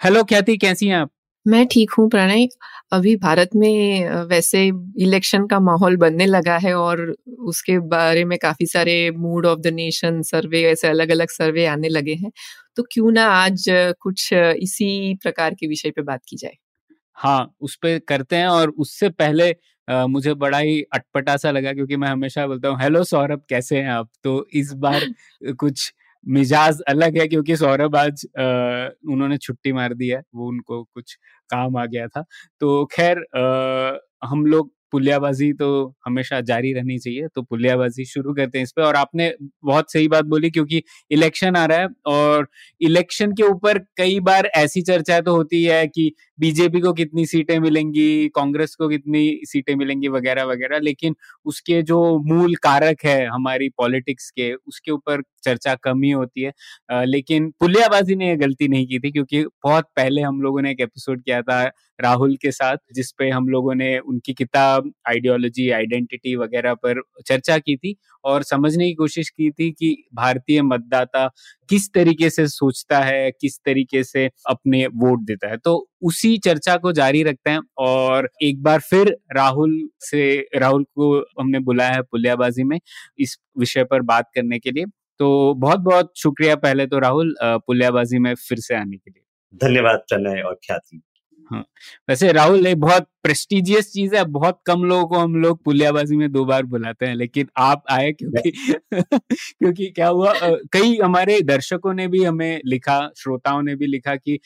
Hello ख्याति कैसी हैं आप? मैं ठीक हूँ प्रणय। अभी भारत में वैसे इलेक्शन का माहौल बनने लगा है और उसके बारे में काफ़ी सारे mood of the nation survey ऐसे अलग अलग सर्वे आने लगे हैं। तो क्यों ना आज कुछ इसी प्रकार के विषय पे बात की जाए। हाँ उस पर करते हैं और उससे पहले आ, मुझे बड़ा ही अटपटा सा लगा क्योंकि मैं हमेशा बोलता हूँ हेलो सौरभ कैसे हैं आप? तो इस बार कुछ मिजाज अलग है क्योंकि सौरभ आज उन्होंने छुट्टी मार दी है, वो उनको कुछ काम आ गया था। तो खैर हम लोग पुलियाबाजी तो हमेशा जारी रहनी चाहिए तो पुलियाबाजी शुरू करते हैं इस पर और आपने बहुत सही बात बोली क्योंकि इलेक्शन आ रहा है और इलेक्शन के ऊपर कई बार ऐसी चर्चा तो होती है कि बीजेपी को कितनी सीटें मिलेंगी कांग्रेस को कितनी सीटें मिलेंगी वगैरह वगैरह। लेकिन उसके जो मूल कारक है हमारी पॉलिटिक्स के उसके ऊपर चर्चा कम ही होती है। आ, लेकिन पुलियाबाजी ने यह गलती नहीं की थी क्योंकि बहुत पहले हम लोगों ने एक एपिसोड किया था राहुल के साथ जिसपे हम लोगों ने उनकी किताब आइडियोलॉजी आइडेंटिटी वगैरह पर चर्चा की थी और समझने की कोशिश की थी कि भारतीय मतदाता किस तरीके से सोचता है, किस तरीके से अपने वोट देता है। तो उसी चर्चा को जारी रखते हैं और एक बार फिर राहुल से, राहुल को हमने बुलाया है पुलियाबाजी में इस विषय पर बात करने के लिए। तो बहुत बहुत शुक्रिया पहले तो राहुल पुलियाबाजी में फिर से आने के लिए। धन्यवाद प्रणय और ख्याति। हाँ। वैसे राहुल एक बहुत प्रेस्टिजियस चीज़ है बहुत कम लोगों को हम लोग पुलियाबाजी में दो बार बुलाते हैं लेकिन आप आए क्योंकि क्योंकि क्या हुआ कई हमारे दर्शकों ने भी हमें लिखा श्रोताओं ने भी लिखा कि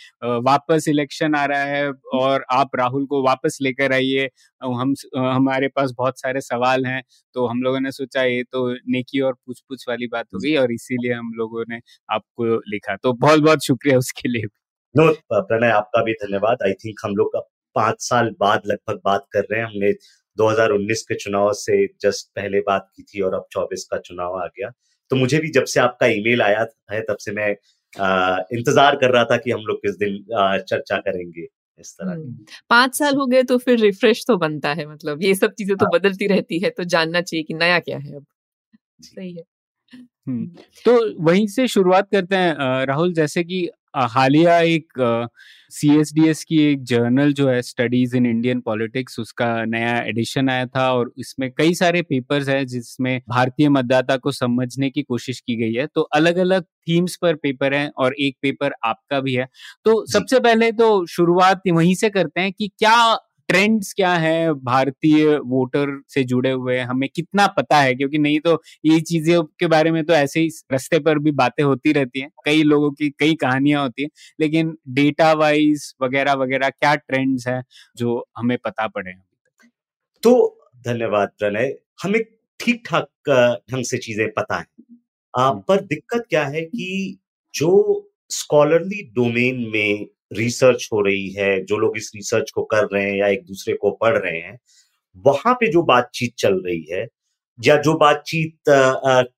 वापस इलेक्शन आ रहा है और आप राहुल को वापस लेकर आइए। हम हमारे पास बहुत सारे सवाल हैं तो हम लोगों ने सोचा ये तो नेकी और पूछ पूछ वाली बात हो गई और इसीलिए हम लोगों ने आपको लिखा। तो बहुत बहुत शुक्रिया उसके लिए नो प्रणय आपका भी धन्यवाद। आई थिंक हम लोग पाँच साल बाद लगभग बात कर रहे हैं। हमने 2019 के चुनाव से जस्ट पहले बात की थी और अब 24 का चुनाव आ गया। तो मुझे भी जब से आपका ईमेल आया है तब से मैं आ, इंतज़ार कर रहा था कि हम लोग किस दिन आ, चर्चा करेंगे इस तरह हम्म, पाँच साल हो गए तो फिर रिफ्रेश तो बनता है मतलब ये सब चीज़ें तो हाँ। बदलती रहती है तो जानना चाहिए कि नया क्या है अब। सही है। हम्म, तो वहीं से शुरुआत करते हैं राहुल जैसे कि हालिया एक सी एस डी एस की एक जर्नल जो है स्टडीज़ इन इंडियन पॉलिटिक्स उसका नया एडिशन आया था और इसमें कई सारे पेपर्स हैं जिसमें भारतीय मतदाता को समझने की कोशिश की गई है। तो अलग अलग थीम्स पर पेपर हैं और एक पेपर आपका भी है। तो सबसे पहले तो शुरुआत वहीं से करते हैं कि क्या ट्रेंड्स क्या है भारतीय वोटर से जुड़े हुए हमें कितना पता है? क्योंकि नहीं तो ये चीज़ों के बारे में तो ऐसे ही रस्ते पर भी बातें होती रहती हैं। कई लोगों की कई कहानियाँ होती हैं। लेकिन डेटा वाइज वगैरह वगैरह क्या ट्रेंड्स है जो हमें पता पड़े तो धन्यवाद प्रणय हमें ठीक ठाक ढंग से चीज़ें पता है। हम्म। पर दिक्कत क्या है कि जो स्कॉलरली डोमेन में रिसर्च हो रही है जो लोग इस रिसर्च को कर रहे हैं या एक दूसरे को पढ़ रहे हैं वहाँ पे जो बातचीत चल रही है या जो बातचीत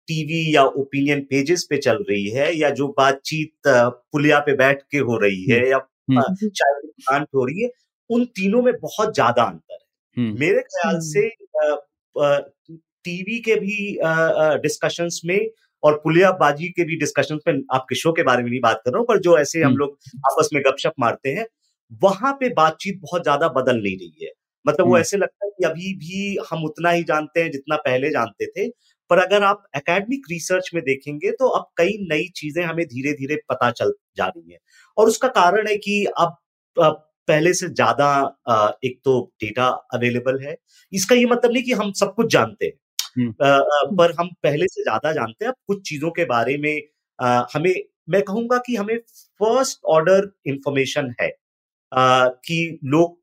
टीवी या ओपिनियन पेजेस पे चल रही है या जो बातचीत पुलिया पे बैठ के हो रही है हम्म, या हम्म। चाय दुकान पे हो रही है उन तीनों में बहुत ज़्यादा अंतर है हम्म। मेरे ख्याल से टीवी के भी डिस्कशंस में और पुलियाबाजी के भी डिस्कशन पे आपके शो के बारे में नहीं बात कर रहा हूँ पर जो ऐसे हम हम्म। लोग आपस में गपशप मारते हैं वहाँ पे बातचीत बहुत ज़्यादा बदल नहीं रही है मतलब वो हम्म। ऐसे लगता है कि अभी भी हम उतना ही जानते हैं जितना पहले जानते थे पर अगर आप एकेडमिक रिसर्च में देखेंगे तो अब कई नई चीज़ें हमें धीरे धीरे पता चल जा रही हैं और उसका कारण है कि अब पहले से ज़्यादा एक तो डेटा अवेलेबल है इसका ये मतलब नहीं कि हम सब कुछ जानते हैं हम्म। पर हम पहले से ज़्यादा जानते हैं अब कुछ चीज़ों के बारे में हमें, मैं कहूँगा कि हमें फ़र्स्ट ऑर्डर इंफॉर्मेशन है कि लोग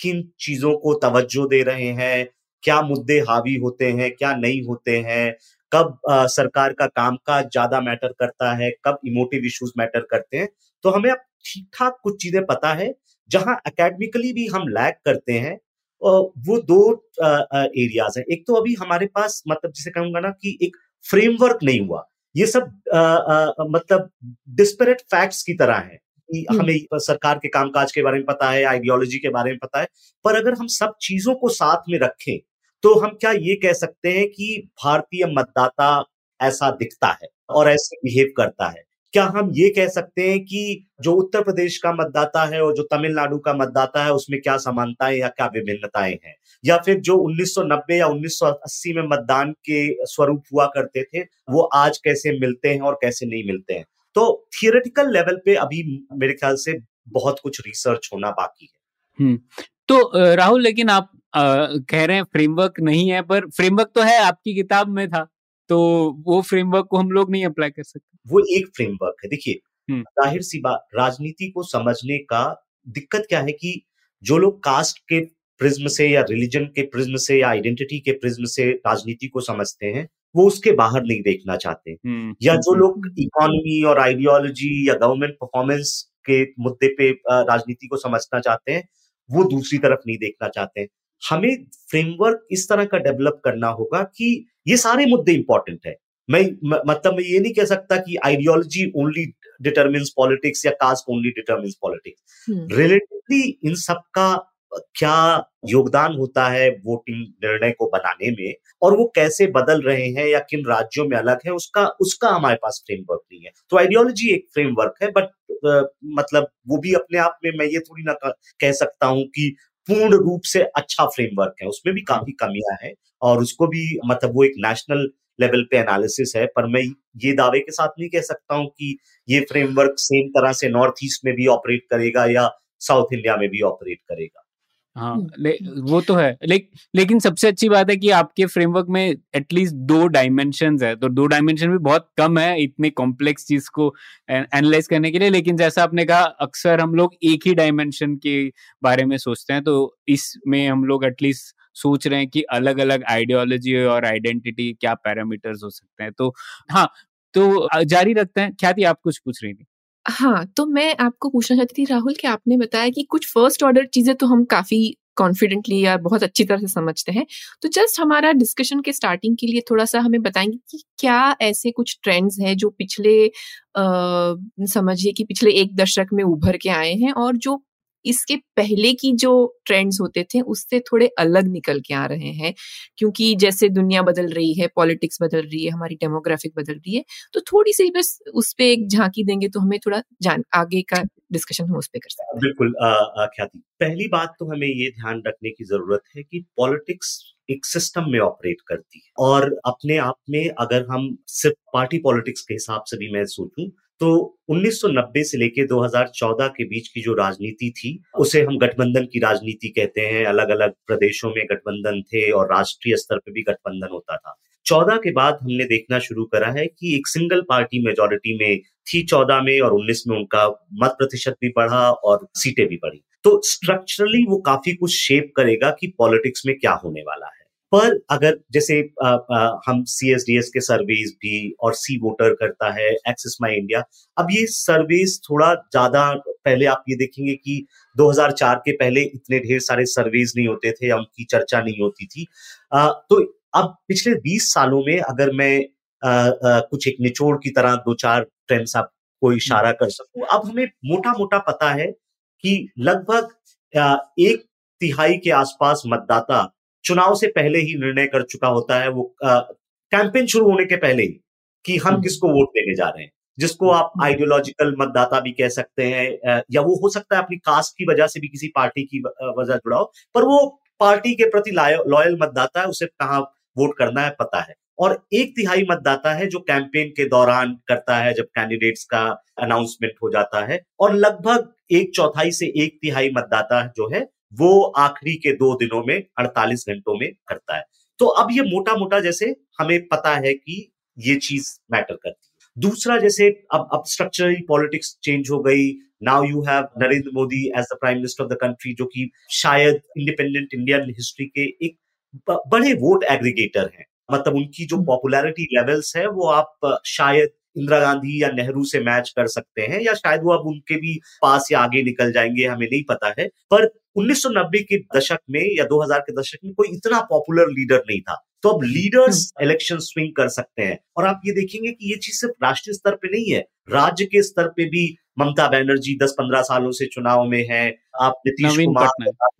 किन चीज़ों को तवज्जो दे रहे हैं, क्या मुद्दे हावी होते हैं, क्या नहीं होते हैं, कब सरकार का काम कामकाज ज़्यादा मैटर करता है, कब इमोटिव इश्यूज़ मैटर करते हैं तो हमें अब ठीक ठाक कुछ चीज़ें पता है, जहाँ एकेडमिकली भी हम लैग करते हैं वो दो एरियाज़ हैं। एक तो अभी हमारे पास मतलब जिसे कहूँगा ना कि एक फ्रेमवर्क नहीं हुआ। ये सब आ, आ, मतलब डिस्परेट फैक्ट्स की तरह है हम्म। हमें सरकार के कामकाज के बारे में पता है आइडियोलॉजी के बारे में पता है पर अगर हम सब चीज़ों को साथ में रखें तो हम क्या ये कह सकते हैं कि भारतीय मतदाता ऐसा दिखता है और ऐसे बिहेव करता है। क्या हम ये कह सकते हैं कि जो उत्तर प्रदेश का मतदाता है और जो तमिलनाडु का मतदाता है उसमें क्या समानताएँ या क्या विभिन्नताएँ हैं? या फिर जो 1990 या 1980 में मतदान के स्वरूप हुआ करते थे वो आज कैसे मिलते हैं और कैसे नहीं मिलते हैं? तो थियोरेटिकल लेवल पे अभी मेरे ख्याल से बहुत कुछ रिसर्च होना बाकी है। हम्म, तो राहुल लेकिन आप आ, कह रहे हैं फ्रेमवर्क नहीं है पर फ्रेमवर्क तो है आपकी किताब में था। तो वो फ्रेमवर्क को हम लोग नहीं अप्लाई कर सकते। वो एक फ्रेमवर्क है। देखिए हम्म। ज़ाहिर सी बात राजनीति को समझने का दिक्कत क्या है कि जो लोग कास्ट के प्रिज्म से या रिलीजन के प्रिज्म से या आइडेंटिटी के प्रिज्म से राजनीति को समझते हैं वो उसके बाहर नहीं देखना चाहते हम्म, या जो हम्म, लोग इकोनॉमी और आइडियोलॉजी या गवर्नमेंट परफॉर्मेंस के मुद्दे पे राजनीति को समझना चाहते हैं वो दूसरी तरफ़ नहीं देखना चाहते हमें फ्रेमवर्क इस तरह का डेवलप करना होगा कि ये सारे मुद्दे इंपॉर्टेंट है। मैं मतलब मैं ये नहीं कह सकता कि आइडियोलॉजी ओनली डिटर्मिन्स पॉलिटिक्स या caste only determines politics relatively इन सब का क्या योगदान होता है वोटिंग निर्णय को बनाने में और वो कैसे बदल रहे हैं या किन राज्यों में अलग है उसका उसका हमारे पास फ्रेमवर्क नहीं है। तो आइडियोलॉजी एक फ्रेमवर्क है बट मतलब वो भी अपने आप में मैं ये थोड़ी ना कह सकता हूँ कि पूर्ण रूप से अच्छा फ्रेमवर्क है। उसमें भी काफ़ी कमियाँ हैं और उसको भी मतलब वो एक नेशनल लेवल पे एनालिसिस है, पर मैं ये दावे के साथ नहीं कह सकता हूँ कि ये फ्रेमवर्क सेम तरह से नॉर्थ ईस्ट में भी ऑपरेट करेगा या साउथ इंडिया में भी ऑपरेट करेगा। हाँ ले, वो तो है। ले, लेकिन सबसे अच्छी बात है कि आपके फ्रेमवर्क में एटलीस्ट दो डायमेंशन है। तो दो डायमेंशन भी बहुत कम है इतने कॉम्प्लेक्स चीज़ को एनालाइज करने के लिए। लेकिन जैसा आपने कहा अक्सर हम लोग एक ही डायमेंशन के बारे में सोचते हैं। तो इसमें हम लोग एटलीस्ट सोच रहे हैं कि अलग अलग आइडियोलॉजी और आइडेंटिटी क्या पैरामीटर्स हो सकते हैं। तो हाँ तो जारी रखते हैं। ख्याति आप कुछ पूछ रही थी। हाँ, तो मैं आपको पूछना चाहती थी राहुल कि आपने बताया कि कुछ फ़र्स्ट ऑर्डर चीज़ें तो हम काफ़ी कॉन्फिडेंटली या बहुत अच्छी तरह से समझते हैं। तो जस्ट हमारा डिस्कशन के स्टार्टिंग के लिए थोड़ा-सा हमें बताएँगे कि क्या ऐसे कुछ ट्रेंड्स हैं जो पिछले समझिए कि पिछले एक दशक में उभर के आए हैं और जो इसके पहले की जो ट्रेंड्स होते थे, उससे थोड़े अलग निकल के आ रहे हैं। क्योंकि जैसे दुनिया बदल रही है पॉलिटिक्स बदल रही है, हमारी डेमोग्राफिक बदल रही है तो थोड़ी सी बस उस पर एक झांकी देंगे तो हमें थोड़ा जान, आगे का डिस्कशन हम उस पर कर सकते हैं। बिल्कुल ख्याति। पहली बात तो हमें ये ध्यान रखने की ज़रूरत है कि पॉलिटिक्स एक सिस्टम में ऑपरेट करती है। और अपने आप में अगर हम सिर्फ़ पार्टी पॉलिटिक्स के हिसाब से भी मैं सोचूं तो 1990 से लेके 2014 के बीच की जो राजनीति थी, उसे हम गठबंधन की राजनीति कहते हैं। अलग अलग प्रदेशों में गठबंधन थे और राष्ट्रीय स्तर पर भी गठबंधन होता था। चौदह के बाद हमने देखना शुरू करा है कि एक सिंगल पार्टी मेजोरिटी में थी चौदह में और उन्नीस में उनका मत प्रतिशत भी बढ़ा और सीटें भी बढ़ी। तो स्ट्रक्चरली वो काफ़ी कुछ शेप करेगा कि पॉलिटिक्स में क्या होने वाला है। पर अगर जैसे आ, आ, हम सी एस डी एस के सर्वेज भी और सी वोटर करता है एक्सेस माई इंडिया अब ये सर्वेज थोड़ा ज़्यादा पहले आप ये देखेंगे कि 2004 के पहले इतने ढेर सारे सर्वेज नहीं होते थे या उनकी चर्चा नहीं होती थी। आ, तो अब पिछले 20 सालों में अगर मैं आ, आ, कुछ एक निचोड़ की तरह दो चार ट्रेंड्स को इशारा कर सकूँ अब हमें मोटा मोटा पता है कि लगभग एक तिहाई के आसपास मतदाता चुनाव से पहले ही निर्णय कर चुका होता है वो कैंपेन शुरू होने के पहले ही कि हम हम्म। किसको वोट देने जा रहे हैं जिसको आप आइडियोलॉजिकल हम्म। मतदाता भी कह सकते हैं या वो हो सकता है अपनी कास्ट की वजह से भी किसी पार्टी की वजह जुड़ा हो पर वो पार्टी के प्रति लॉयल मतदाता है उसे कहा वोट करना है पता है और एक तिहाई मतदाता है जो कैंपेन के दौरान करता है जब कैंडिडेट्स का अनाउंसमेंट हो जाता है और लगभग एक चौथाई से एक तिहाई मतदाता जो है वो आखिरी के दो दिनों में 48 घंटों में करता है। तो अब ये मोटा मोटा जैसे हमें पता है कि ये चीज़ मैटर करती है। दूसरा जैसे अब अब स्ट्रक्चरली पॉलिटिक्स चेंज हो गई। Now you have Narendra Modi as the prime minister of the country जो कि शायद इंडिपेंडेंट इंडियन हिस्ट्री के एक बड़े वोट एग्रीगेटर हैं। मतलब उनकी जो पॉपुलैरिटी लेवल्स है वो आप शायद इंदिरा गांधी या नेहरू से मैच कर सकते हैं या शायद वो अब उनके भी पास या आगे निकल जाएँगे हमें नहीं पता है। पर 1990 के दशक में या 2000 के दशक में कोई इतना पॉपुलर लीडर नहीं था। तो अब लीडर्स इलेक्शन स्विंग कर सकते हैं। और आप ये देखेंगे कि ये चीज़ सिर्फ़ राष्ट्रीय स्तर पे नहीं है। राज्य के स्तर पे भी ममता बनर्जी 10-15 सालों से चुनाव में है। आप नीतीश कुमार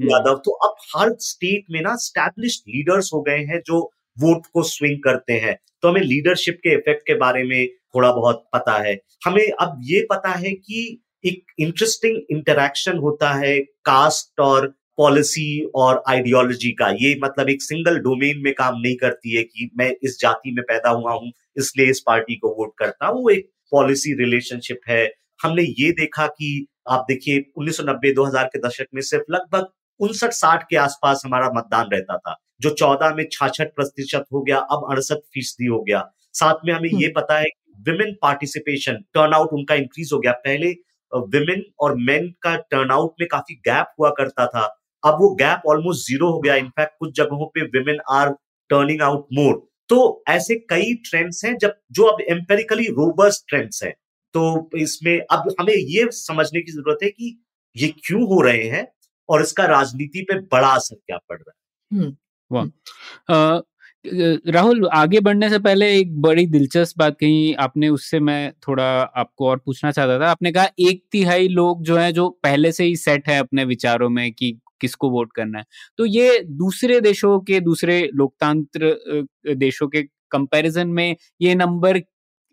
यादव तो अब हर स्टेट में ना स्टैब्लिश लीडर्स हो गए हैं जो वोट को स्विंग करते हैं। तो हमें लीडरशिप के इफ़ेक्ट के बारे में थोड़ा बहुत पता है। हमें अब ये पता है कि एक इंटरेस्टिंग इंटरेक्शन होता है कास्ट और पॉलिसी और आइडियोलॉजी का। ये मतलब एक सिंगल डोमेन में काम नहीं करती है कि मैं इस जाति में पैदा हुआ हूँ इसलिए इस पार्टी को वोट करता। हूँ वो एक पॉलिसी रिलेशनशिप है। हमने ये देखा कि आप देखिए 1990-2000 के दशक में सिर्फ़ लगभग उनसठ साठ के आसपास हमारा मतदान रहता था जो चौदह में छाछठ प्रतिशत हो गया अब अड़सठ फ़ीसदी हो गया। साथ में हमें ये हम्म। पता है विमेन पार्टिसिपेशन टर्नआउट उनका इंक्रीज हो गया। पहले विमेन और मेन का टर्नआउट में काफ़ी गैप हुआ करता था। अब वो गैप ऑलमोस्ट ज़ीरो हो गया। इनफैक्ट कुछ जगहों पे women are turning out more तो ऐसे कई ट्रेंड्स हैं जब जो अब एम्पेरिकली रोबस्ट ट्रेंड्स हैं। तो इसमें अब हमें ये समझने की ज़रूरत है कि ये क्यों हो रहे हैं और इसका राजनीति पे बड़ा असर क्या पड़ रहा है। हम्म, वाह। राहुल आगे बढ़ने से पहले एक बड़ी दिलचस्प बात कही आपने उससे मैं थोड़ा आपको और पूछना चाहता था। आपने कहा एक तिहाई लोग जो है जो पहले से ही सेट है अपने विचारों में कि किसको वोट करना है। तो ये दूसरे देशों के दूसरे लोकतंत्र देशों के कंपैरिजन में ये नंबर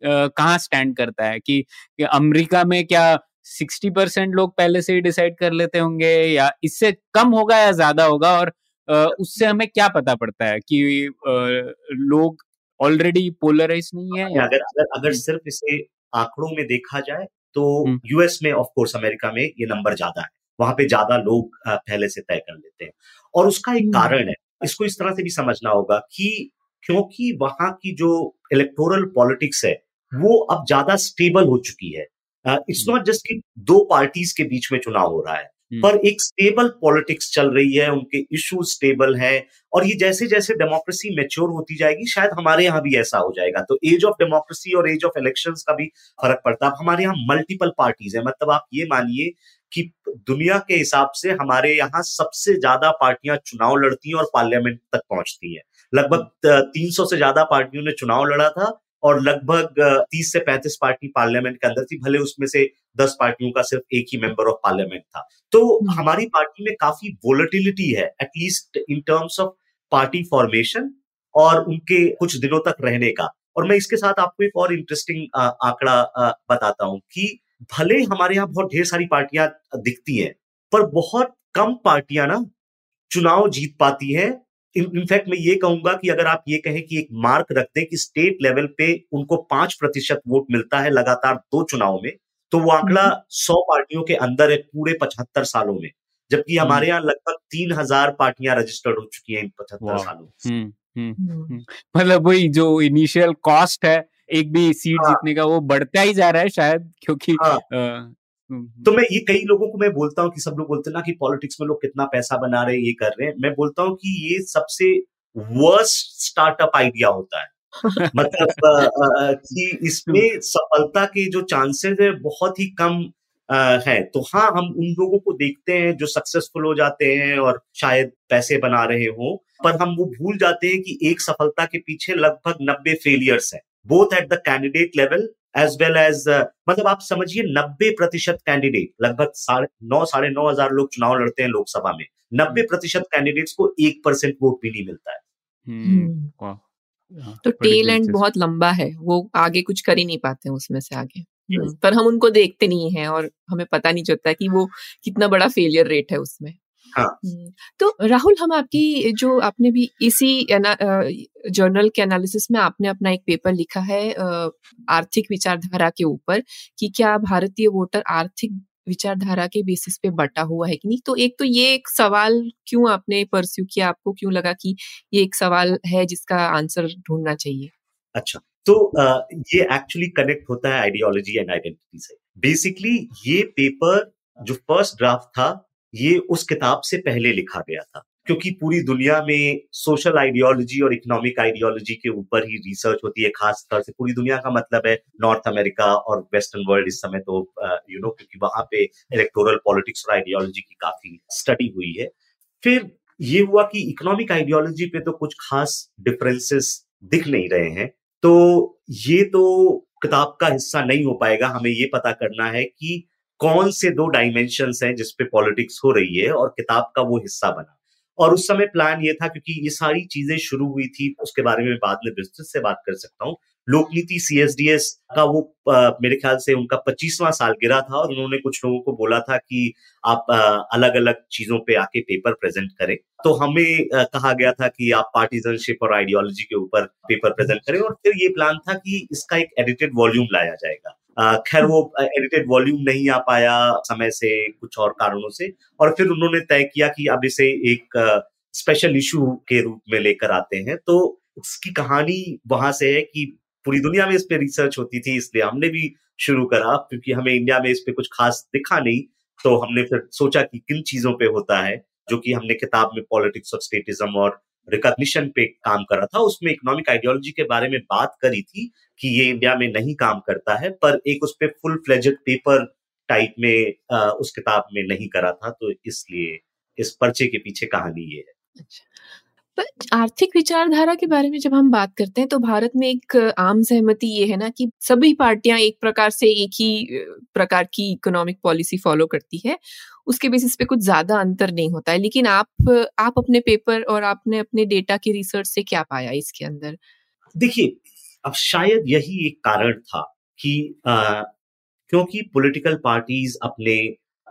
कहाँ स्टैंड करता है? कि, कि अमेरिका में क्या सिक्सटी परसेंट लोग पहले से ही डिसाइड कर लेते होंगे या इससे कम होगा या ज़्यादा होगा? और उससे हमें क्या पता पड़ता है कि लोग ऑलरेडी पोलराइज नहीं है या अगर अगर अगर सिर्फ़ इसे आंकड़ों में देखा जाए तो यूएस में ऑफ़ कोर्स अमेरिका में ये नंबर ज़्यादा है। वहाँ पे ज़्यादा लोग पहले से तय कर लेते हैं। और उसका एक कारण है इसको इस तरह से भी समझना होगा कि क्योंकि वहाँ की जो इलेक्टोरल पॉलिटिक्स है वो अब ज़्यादा स्टेबल हो चुकी है। इट्स नॉट जस्ट कि दो पार्टीज़ के बीच में चुनाव हो रहा है। पर एक स्टेबल पॉलिटिक्स चल रही है, उनके इश्यूज़ स्टेबल है और ये जैसे जैसे डेमोक्रेसी मेच्योर होती जाएगी, शायद हमारे यहाँ भी ऐसा हो जाएगा। तो एज ऑफ़ डेमोक्रेसी और एज ऑफ़ इलेक्शन का भी फ़र्क पड़ता है। हमारे यहाँ मल्टीपल पार्टीज़ है। मतलब आप ये मानिए कि दुनिया के हिसाब से हमारे यहाँ सबसे ज़्यादा पार्टियाँ चुनाव लड़ती हैं और पार्लियामेंट तक पहुँचती हैं। लगभग 300 से ज़्यादा पार्टियों ने चुनाव लड़ा था और लगभग 30 से 35 पार्टी पार्लियामेंट के अंदर थी। भले उसमें से 10 पार्टियों का सिर्फ़ एक ही मेंबर ऑफ़ पार्लियामेंट था। तो हम्म। हमारी पार्टी में काफ़ी वोलेटिलिटी है at least in terms of party formation और उनके कुछ दिनों तक रहने का। और मैं इसके साथ आपको एक और इंटरेस्टिंग आंकड़ा बताता हूँ कि भले हमारे यहाँ बहुत ढेर सारी पार्टियाँ दिखती हैं पर बहुत कम पार्टियाँ ना चुनाव जीत पाती है। इनफैक्ट मैं ये कहूँगा कि अगर आप ये कहें कि एक मार्क रख दें कि स्टेट लेवल पे उनको पाँच प्रतिशत वोट मिलता है लगातार दो चुनाव में तो वो आंकड़ा हम्म। सौ पार्टियों के अंदर है पूरे पचहत्तर सालों में जबकि हम्म। हमारे यहाँ लगभग तीन हज़ार पार्टियाँ रजिस्टर्ड हो चुकी हैं इन पचहत्तर सालों में हम्म, मतलब वही जो इनिशियल कॉस्ट है एक भी सीट हाँ। जीतने का वो बढ़ता ही जा रहा है शायद क्योंकि हाँ। आ, तो मैं ये कई लोगों को मैं बोलता हूँ कि सब लोग बोलते हैं ना कि पॉलिटिक्स में लोग कितना पैसा बना रहे हैं ये कर रहे हैं मैं बोलता हूँ कि ये सबसे वर्स्ट स्टार्टअप आइडिया होता है मतलब कि इसमें सफलता के जो चांसेस है बहुत ही कम है। तो हाँ हम उन लोगों को देखते हैं जो सक्सेसफुल हो जाते हैं और शायद पैसे बना रहे हो पर हम वो भूल जाते हैं कि एक सफलता के पीछे लगभग नब्बे फेलियर्स है। Both at the candidate level as well as मतलब आप समझिए नब्बे प्रतिशत कैंडिडेट लगभग साढ़े नौ साढ़े नौ हज़ार लोग चुनाव लड़ते हैं लोकसभा में। नब्बे प्रतिशत कैंडिडेट्स को एक परसेंट वोट भी नहीं मिलता है। हम्म, हाँ, तो टेल एंड बहुत लंबा है वो आगे कुछ कर ही नहीं पाते हैं उसमें से आगे। हम्म, पर हम उनको देखते नहीं है और हमें पता नहीं चलता कि वो कितना बड़ा फेलियर रेट है उसमें। हाँ। तो राहुल हम आपकी जो आपने भी इसी जर्नल के एनालिसिस में आपने अपना एक पेपर लिखा है आर्थिक विचारधारा के ऊपर कि क्या भारतीय वोटर आर्थिक विचारधारा के बेसिस पे बटा हुआ है कि नहीं? तो एक तो ये एक सवाल क्यों आपने परस्यू किया? आपको क्यों लगा कि ये एक सवाल है जिसका आंसर ढूंढना चाहिए? अच्छा तो आ, ये एक्चुअली कनेक्ट होता है आइडियोलॉजी एंड आइडेंटिटी से। बेसिकली ये पेपर जो फ़र्स्ट ड्राफ्ट था ये उस किताब से पहले लिखा गया था। क्योंकि पूरी दुनिया में सोशल आइडियोलॉजी और इकोनॉमिक आइडियोलॉजी के ऊपर ही रिसर्च होती है, खास तौर से पूरी दुनिया का मतलब है नॉर्थ अमेरिका और वेस्टर्न वर्ल्ड इस समय तो यू नो क्योंकि वहाँ पे इलेक्टोरल पॉलिटिक्स और आइडियोलॉजी की काफ़ी स्टडी हुई है। फिर ये हुआ कि इकोनॉमिक आइडियोलॉजी पे तो कुछ खास डिफरेंसेस दिख नहीं रहे हैं तो ये तो किताब का हिस्सा नहीं हो पाएगा। हमें ये पता करना है कि कौन से दो डायमेंशन हैं जिसपे पॉलिटिक्स हो रही है और किताब का वो हिस्सा बना। और उस समय प्लान ये था क्योंकि ये सारी चीज़ें शुरू हुई थी उसके बारे में बाद में विस्तृत से बात कर सकता हूँ। लोकनीति सीएसडीएस का वो आ, मेरे ख्याल से उनका पच्चीसवां साल गिरा था और उन्होंने कुछ लोगों को बोला था कि आप अलग अलग चीज़ों पे आके पेपर प्रेजेंट करें। तो हमें आ, कहा गया था कि आप पार्टीजनशिप और आइडियोलॉजी के ऊपर पेपर प्रेजेंट करें और फिर ये प्लान था कि इसका एक एडिटेड वॉल्यूम लाया जाएगा। खैर वो एडिटेड वॉल्यूम नहीं आ पाया समय से कुछ और कारणों से और फिर उन्होंने तय किया कि अब इसे एक स्पेशल इशू के रूप में लेकर आते हैं। तो उसकी कहानी वहाँ से है कि पूरी दुनिया में इस पे रिसर्च होती थी, इसलिए हमने भी शुरू करा क्योंकि हमें इंडिया में इस पर कुछ खास दिखा नहीं। तो हमने फिर सोचा कि किन चीज़ों पे होता है, जो कि हमने किताब में पॉलिटिक्स ऑफ़ स्टेटिज्म और रिकॉग्निशन पे काम कर रहा था उसमें इकोनॉमिक आइडियोलॉजी के बारे में बात करी थी कि ये इंडिया में नहीं काम करता है पर एक उस पर फुल फ्लेजेड पेपर टाइप में आ, उस किताब में नहीं करा था तो इसलिए इस पर्चे के पीछे कहानी ये है। अच्छा। आर्थिक विचारधारा के बारे में जब हम बात करते हैं तो भारत में एक आम सहमति ये है ना कि सभी पार्टियाँ एक प्रकार से एक ही प्रकार की इकोनॉमिक पॉलिसी फॉलो करती है। उसके बेसिस पे कुछ ज़्यादा अंतर नहीं होता है। लेकिन आप आप अपने पेपर और आपने अपने डेटा के रिसर्च से क्या पाया इसके अंदर? देखिए अब शायद यही एक कारण था कि आ, क्योंकि पॉलिटिकल पार्टीज़ अपने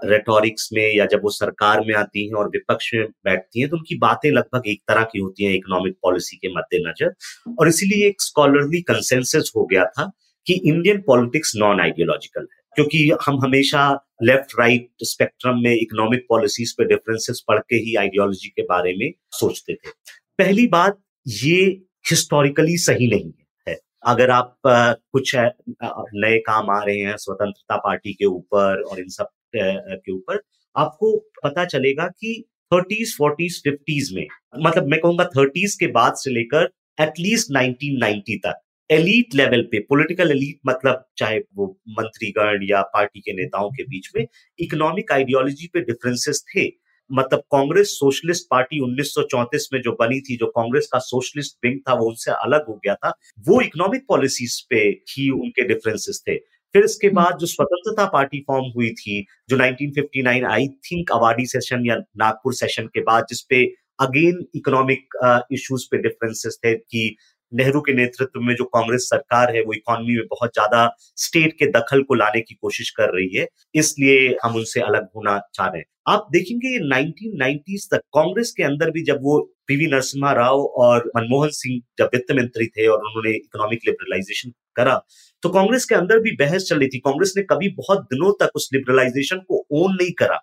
रेटोरिक्स में या जब वो सरकार में आती हैं और विपक्ष में बैठती हैं तो उनकी बातें लगभग एक तरह की होती हैं इकोनॉमिक पॉलिसी के मद्देनजर। और इसीलिए एक स्कॉलरली कंसेंसस हो गया था कि इंडियन पॉलिटिक्स नॉन आइडियोलॉजिकल है, क्योंकि हम हमेशा लेफ़्ट राइट स्पेक्ट्रम में इकोनॉमिक पॉलिसीज़ पे डिफरेंसेस पढ़ के ही आइडियोलॉजी के बारे में सोचते थे। पहली बात, ये हिस्टोरिकली सही नहीं है। अगर आप कुछ नए काम आ रहे हैं, स्वतंत्रता पार्टी के ऊपर और इन सब के ऊपर, आपको पता चलेगा कि थर्टीज फोर्टीज फिफ्टीज में मतलब मैं कहूँगा थर्टीज के बाद से लेकर एटलीस्ट 1990 तक एलीट लेवल पे पॉलिटिकल एलीट मतलब चाहे वो मंत्रीगण या पार्टी के नेताओं के बीच में इकोनॉमिक आइडियोलॉजी पे डिफरेंसेस थे। मतलब कांग्रेस सोशलिस्ट पार्टी 1934 में जो बनी थी, जो कांग्रेस का सोशलिस्ट विंग था, वो उनसे अलग हो गया था। वो इकोनॉमिक पॉलिसीज़ पे ही उनके डिफरेंसेस थे। फिर इसके। बाद जो स्वतंत्रता पार्टी फॉर्म हुई थी, जो 1959 आई थिंक अवाडी सेशन या नागपुर सेशन के बाद जिसपे अगेन इकोनॉमिक इश्यूज़ पे डिफरेंसेस थे कि नेहरू के नेतृत्व में जो कांग्रेस सरकार है, वो इकोनॉमी में बहुत ज़्यादा स्टेट के दखल को लाने की कोशिश कर रही है इसलिए हम उनसे अलग होना चाह रहे हैं आप देखेंगे ये 1990s तक कांग्रेस के अंदर भी जब वो पीवी नरसिम्हा राव और मनमोहन सिंह जब वित्त मंत्री थे और उन्होंने इकोनॉमिक लिबरलाइजेशन करा। तो कांग्रेस के अंदर भी बहस चल रही थी। कांग्रेस ने कभी बहुत दिनों तक उस लिबरलाइजेशन को ओन नहीं करा।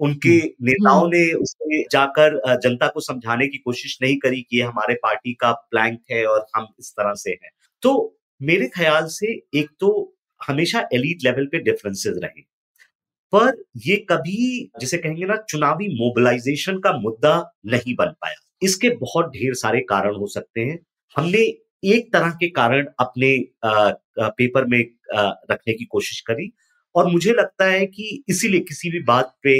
उनके हम्म। नेताओं हम्म। ने उसमें जाकर जनता को समझाने की कोशिश नहीं करी कि हमारे पार्टी का प्लैंक है और हम इस तरह से हैं। तो मेरे ख्याल से एक तो हमेशा एलिट लेवल पे डिफरेंसेस रहे। पर ये कभी जिसे कहेंगे ना चुनावी मोबिलाइजेशन का मुद्दा नहीं बन पाया। इसके बहुत ढेर सारे कारण हो सकते हैं। हमने एक तरह के कारण अपने पेपर में रखने की कोशिश करी और मुझे लगता है कि इसीलिए किसी भी बात पे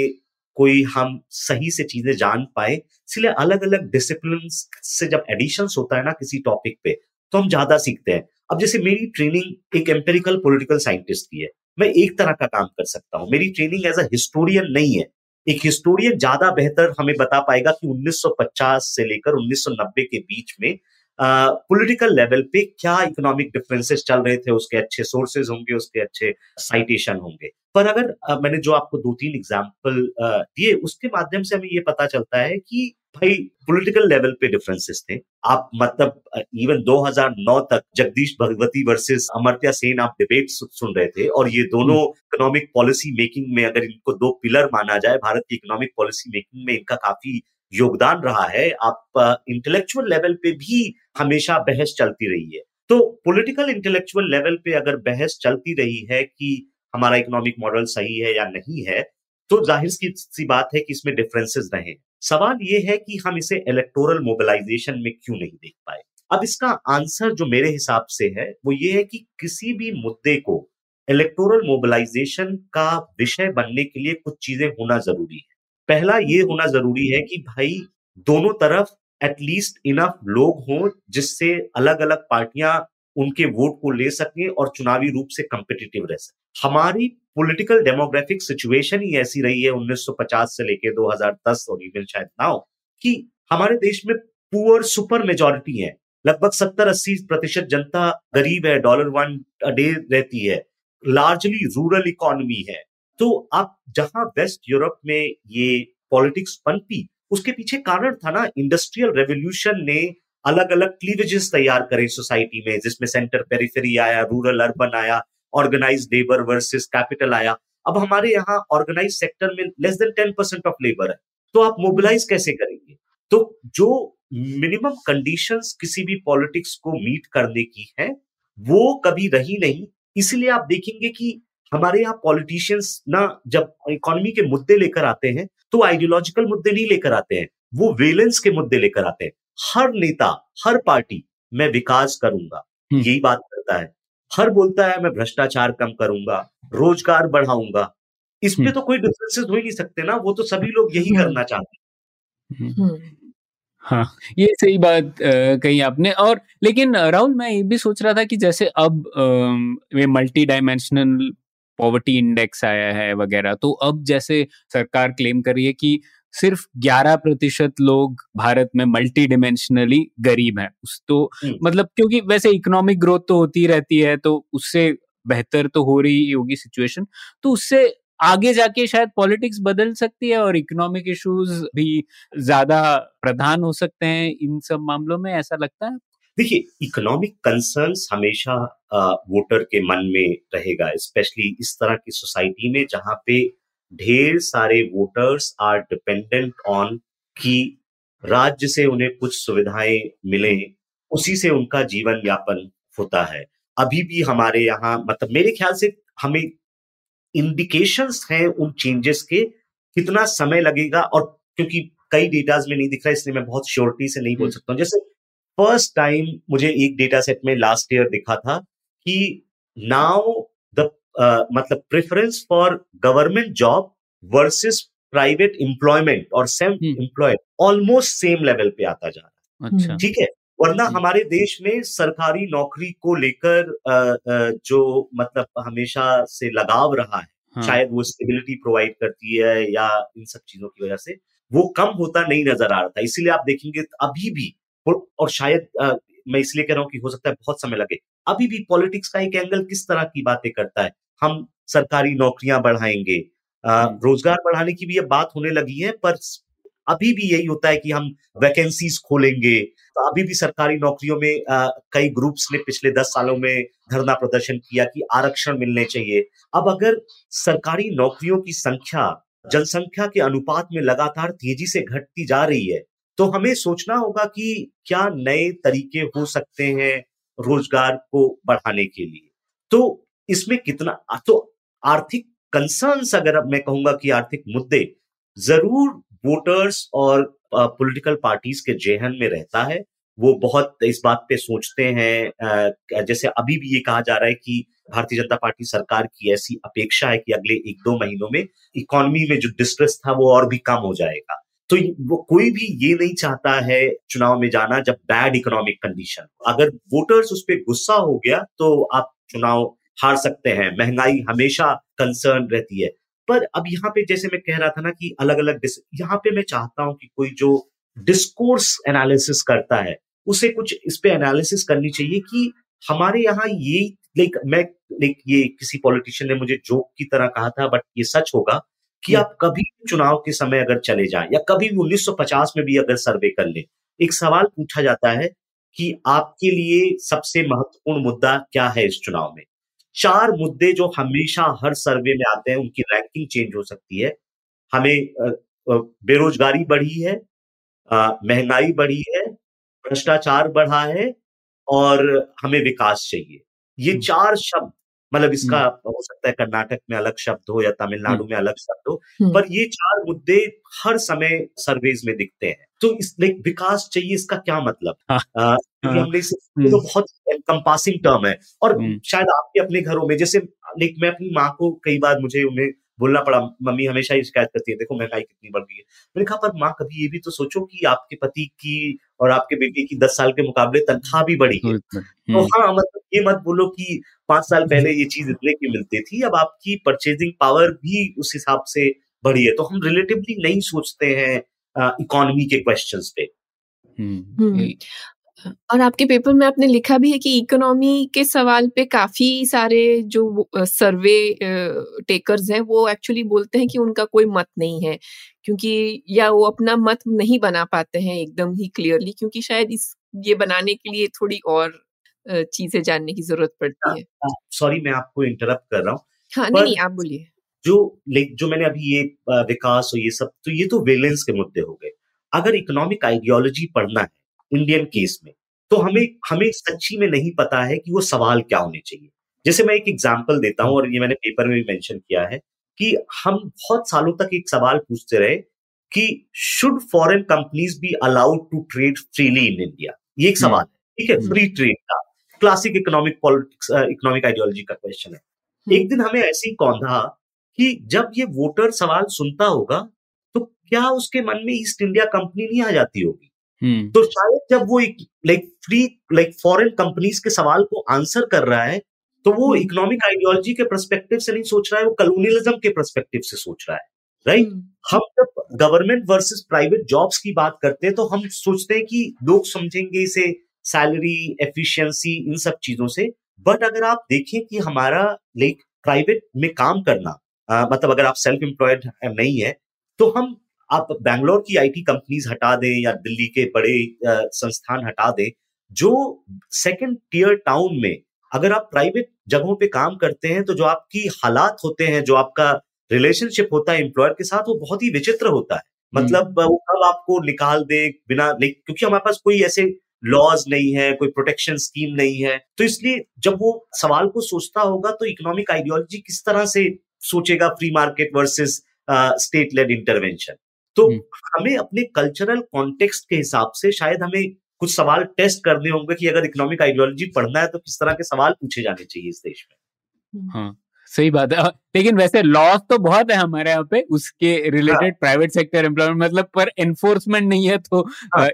कोई हम सही से चीज़ें जान पाए, इसलिए अलग अलग डिसिप्लिन से जब एडिशन होता है ना किसी टॉपिक पे तो हम ज़्यादा सीखते हैं। अब जैसे मेरी ट्रेनिंग एक एम्पेरिकल पॉलिटिकल साइंटिस्ट की है, मैं एक तरह का काम कर सकता हूँ। मेरी ट्रेनिंग एज अ हिस्टोरियन नहीं है। एक हिस्टोरियन ज़्यादा बेहतर हमें बता पाएगा कि 1950 से लेकर 1990 के बीच में पॉलिटिकल लेवल पे क्या इकोनॉमिक डिफरेंसेस चल रहे थे? उसके अच्छे सोर्सेज होंगे उसके अच्छे साइटेशन होंगे। पर अगर मैंने जो आपको दो तीन एग्ज़ाम्पल दिए उसके माध्यम से हमें ये पता चलता है कि भाई पॉलिटिकल लेवल पे डिफरेंसेस थे। आप मतलब इवन 2009 तक जगदीश भगवती वर्सेस अमर्त्या सेन आप डिबेट सुन रहे थे और ये दोनों इकोनॉमिक पॉलिसी मेकिंग में अगर इनको दो पिलर माना जाए भारत की इकोनॉमिक पॉलिसी मेकिंग में इनका काफ़ी योगदान रहा है, आप इंटेलेक्चुअल लेवल पे भी हमेशा बहस चलती रही है। तो पॉलिटिकल इंटेलेक्चुअल लेवल पे अगर बहस चलती रही है कि हमारा इकोनॉमिक मॉडल सही है या नहीं है तो ज़ाहिर सी बात है कि इसमें डिफरेंसेस रहे सवाल ये है कि हम इसे इलेक्टोरल मोबिलाइजेशन में क्यों नहीं देख पाए? अब इसका आंसर जो मेरे हिसाब से है, वो ये है कि किसी भी मुद्दे को इलेक्टोरल मोबिलाइजेशन का विषय बनने के लिए कुछ चीज़ें होना ज़रूरी है। पहला ये होना ज़रूरी है कि भाई दोनों तरफ़ एटलीस्ट इनफ लोग हों जिससे अलग अलग पार्टियाँ उनके वोट को ले सकें और चुनावी रूप से कंपिटिटिव रह सके। हमारी पॉलिटिकल डेमोग्राफिक सिचुएशन ही ऐसी रही है 1950 से लेके 2010 और इवन शायद नाउ कि हमारे देश में पुअर सुपर मेजोरिटी है। लगभग 70-80 प्रतिशत जनता गरीब है डॉलर वन डे रहती है। लार्जली रूरल इकोनॉमी है। तो आप जहाँ वेस्ट यूरोप में ये पॉलिटिक्स पनपी उसके पीछे कारण था ना इंडस्ट्रियल रेवोल्यूशन ने अलग अलग क्लीवेजेस तैयार करे सोसाइटी में, जिसमें सेंटर पेरिफेरी आया रूरल अर्बन आया ऑर्गेनाइज लेबर वर्सेस कैपिटल आया। अब हमारे यहाँ ऑर्गेनाइज सेक्टर में less than ten percent of labour है। तो आप मोबिलाइज कैसे करेंगे? तो जो मिनिमम कंडीशंस किसी भी पॉलिटिक्स को मीट करने की है, वो कभी रही नहीं। इसलिए आप देखेंगे कि हमारे यहाँ पॉलिटिशियंस ना जब इकोनॉमी के मुद्दे लेकर आते हैं तो आइडियोलॉजिकल मुद्दे नहीं लेकर आते हैं वो वेलेंस के मुद्दे लेकर आते हैं। हर नेता हर पार्टी मैं विकास करूँगा यही बात करता है। हर बोलता है मैं भ्रष्टाचार कम करूँगा रोज़गार बढ़ाऊँगा। इस पे तो कोई डिफरेंसेस हो ही नहीं सकते ना वो तो सभी लोग यही करना चाहते हैं। हाँ ये सही बात कही आपने। और लेकिन राहुल मैं ये भी सोच रहा था कि जैसे अब ये मल्टी डायमेंशनल पॉवर्टी इंडेक्स आया है वगैरह। तो अब जैसे सरकार क्लेम कर रही है कि सिर्फ़ 11 प्रतिशत लोग भारत में मल्टी डिमेंशनली गरीब हैं। उस तो मतलब क्योंकि वैसे इकोनॉमिक ग्रोथ तो होती रहती है तो उससे बेहतर तो हो रही होगी सिचुएशन तो उससे आगे जाके शायद पॉलिटिक्स बदल सकती है और इकोनॉमिक इश्यूज़ भी ज़्यादा प्रधान हो सकते हैं इन सब मामलों में ऐसा लगता है? देखिए इकोनॉमिक कंसर्न्स हमेशा वोटर के मन में रहेगा स्पेशली इस तरह की सोसाइटी में जहाँ पे ढेर सारे वोटर्स आर डिपेंडेंट ऑन कि राज्य से उन्हें कुछ सुविधाएँ मिले उसी से उनका जीवन यापन होता है अभी भी हमारे यहाँ मतलब मेरे ख्याल से हमें इंडिकेशंस हैं उन चेंजेस के कितना समय लगेगा और क्योंकि कई डेटाज में नहीं दिख रहा है इसलिए मैं बहुत श्योरिटी से नहीं बोल हम्म। सकता हूँ जैसे फ़र्स्ट टाइम मुझे एक डेटा सेट में लास्ट ईयर दिखा था कि नाउ द मतलब preference for government job versus private employment और self employed almost same level पे आता जा रहा है। अच्छा। ठीक है? वरना हमारे देश में सरकारी नौकरी को लेकर जो मतलब हमेशा से लगाव रहा है हाँ. शायद वो स्टेबिलिटी प्रोवाइड करती है या इन सब चीज़ों की वजह से वो कम होता नहीं नज़र आ रहा था। इसीलिए आप देखेंगे अभी भी और शायद आ, मैं इसलिए कह रहा हूँ कि हो सकता है बहुत समय लगे। अभी भी पॉलिटिक्स का एक एंगल किस तरह की बातें करता है? हम सरकारी नौकरियाँ बढ़ाएँगे हम्म। रोज़गार बढ़ाने की भी अब बात होने लगी है पर अभी भी यही होता है कि हम वैकेंसीज खोलेंगे। तो अभी भी सरकारी नौकरियों में आ, कई ग्रुप्स ने पिछले दस सालों में धरना प्रदर्शन किया कि आरक्षण मिलने चाहिए। अब अगर सरकारी नौकरियों की संख्या जनसंख्या के अनुपात में लगातार तेज़ी से घटती जा रही है तो हमें सोचना होगा कि क्या नए तरीके हो सकते हैं रोज़गार को बढ़ाने के लिए। तो इसमें कितना तो आर्थिक कंसर्न्स अगर मैं कहूँगा कि आर्थिक मुद्दे, ज़रूर वोटर्स और पॉलिटिकल पार्टीज़ के जेहन में रहता है। वो बहुत इस बात पे सोचते हैं जैसे अभी भी ये कहा जा रहा है कि भारतीय जनता पार्टी सरकार की ऐसी अपेक्षा है कि अगले एक दो महीनों में इकोनॉमी में जो डिस्ट्रेस था वो और भी कम हो जाएगा। तो वो कोई भी ये नहीं चाहता है चुनाव में जाना जब बैड इकोनॉमिक कंडीशन अगर वोटर्स उस पर गुस्सा हो गया तो आप चुनाव हार सकते हैं। महँगाई हमेशा कंसर्न रहती है। पर अब यहाँ पे जैसे मैं कह रहा था ना कि अलग अलग यहाँ पे मैं चाहता हूँ कि कोई जो डिस्कोर्स एनालिसिस करता है, उसे कुछ इस पे एनालिसिस करनी चाहिए कि हमारे यहाँ ये लाइक मैं लाइक ये किसी पॉलिटिशियन ने मुझे जोक की तरह कहा था बट ये सच होगा। कि आप कभी चुनाव के समय अगर चले जाएँ या कभी भी 1950 में भी अगर सर्वे कर लें एक सवाल पूछा जाता है कि आपके लिए सबसे महत्वपूर्ण मुद्दा क्या है इस चुनाव में? चार मुद्दे जो हमेशा हर सर्वे में आते हैं उनकी रैंकिंग चेंज हो सकती है। हमें बेरोजगारी बढ़ी है महँगाई बढ़ी है भ्रष्टाचार बढ़ा है और हमें विकास चाहिए। ये चार शब्द मतलब इसका हो सकता है कर्नाटक में अलग शब्द हो या तमिलनाडु में अलग शब्द हो हम्म। पर ये चार मुद्दे हर समय सर्वेज में दिखते हैं। तो इस लाइक विकास चाहिए इसका क्या मतलब? हाँ, आ, हाँ, हम्म। तो बहुत कंपासिंग टर्म है और हम्म। शायद आपके अपने घरों में जैसे लाइक मैं अपनी माँ को कई बार मुझे उन्हें बोलना पड़ा मम्मी हमेशा ही शिकायत करती है देखो महँगाई कितनी बढ़ गई है। मैंने कहा पर माँ कभी ये भी तो सोचो कि आपके पति की और आपके बेटे की दस साल के मुकाबले तनख्वाह भी बढ़ी है। तो हम्म, हाँ मतलब ये मत बोलो कि पाँच साल पहले ये चीज़ इतने की मिलती थी अब आपकी परचेजिंग पावर भी उस हिसाब से बढ़ी है। तो हम रिलेटिवली नहीं सोचते हैं इकोनॉमी के क्वेश्चन पे। हम्म, हम्म। और आपके पेपर में आपने लिखा भी है कि इकोनॉमी के सवाल पे काफ़ी सारे जो सर्वे टेकर्स हैं वो एक्चुअली बोलते हैं कि उनका कोई मत नहीं है। क्योंकि या वो अपना मत नहीं बना पाते हैं एकदम ही क्लियरली क्योंकि शायद इस ये बनाने के लिए थोड़ी और चीज़ें जानने की ज़रूरत पड़ती है सॉरी मैं आपको इंटरप्ट कर रहा हूँ। हाँ नहीं नहीं आप बोलिए। जो लाइक जो मैंने अभी ये विकास और ये सब तो ये तो वेलेंस के मुद्दे हो गए। अगर इकोनॉमिक आइडियोलॉजी पढ़ना है इंडियन केस में। तो हमें हमें सच्ची में नहीं पता है कि वो सवाल क्या होने चाहिए। जैसे मैं एक एग्ज़ाम्पल देता हूँ और ये मैंने पेपर में भी मेंशन किया है कि हम बहुत सालों तक एक सवाल पूछते रहे कि should foreign companies be allowed to trade freely in India ये एक सवाल है ठीक है? हम्म। फ्री ट्रेड का। Classic economic politics economic ideology का क्वेश्चन है। एक दिन हमें ऐसे ही कौंधा कि जब ये वोटर सवाल सुनता होगा तो क्या उसके मन में ईस्ट इंडिया कंपनी नहीं आ जाती होगी? हम्म, तो शायद जब वो एक like free like foreign companies के सवाल को आंसर कर रहा है तो वो हम्म। इकोनॉमिक आइडियोलॉजी के परस्पेक्टिव से नहीं सोच रहा है वो कलोनियलिज्म के परस्पेक्टिव से सोच रहा है राइट हम्म, हम जब गवर्नमेंट वर्सेस प्राइवेट जॉब्स की बात करते हैं तो हम सोचते हैं कि लोग समझेंगे इसे सैलरी एफिशिएंसी इन सब चीज़ों से। बट अगर आप देखें कि हमारा लाइक प्राइवेट में काम करना अ, मतलब अगर आप सेल्फ एम्प्लॉयड नहीं है तो हम आप बैंगलोर की आईटी कंपनीज़ हटा दें या दिल्ली के बड़े संस्थान हटा दें जो सेकंड टियर टाउन में अगर आप प्राइवेट जगहों पे काम करते हैं तो जो आपकी हालात होते हैं जो आपका रिलेशनशिप होता है एम्प्लॉयर के साथ वो बहुत ही विचित्र होता है। मतलब वो कब आपको निकाल दे बिना क्योंकि हमारे पास कोई ऐसे लॉज नहीं है कोई प्रोटेक्शन स्कीम नहीं है। तो इसलिए जब वो सवाल को सोचता होगा तो इकोनॉमिक आइडियोलॉजी किस तरह से सोचेगा free market versus state led intervention तो हम्म। हमें अपने कल्चरल कॉन्टेक्स्ट के हिसाब से शायद हमें कुछ सवाल टेस्ट करने होंगे कि अगर इकोनॉमिक आइडियोलॉजी पढ़ना है तो किस तरह के सवाल पूछे जाने चाहिए इस देश में। हाँ सही बात है। लेकिन वैसे लॉज तो बहुत है हमारे यहाँ पे उसके रिलेटेड प्राइवेट सेक्टर एम्प्लॉयमेंट मतलब पर एनफोर्समेंट नहीं है तो।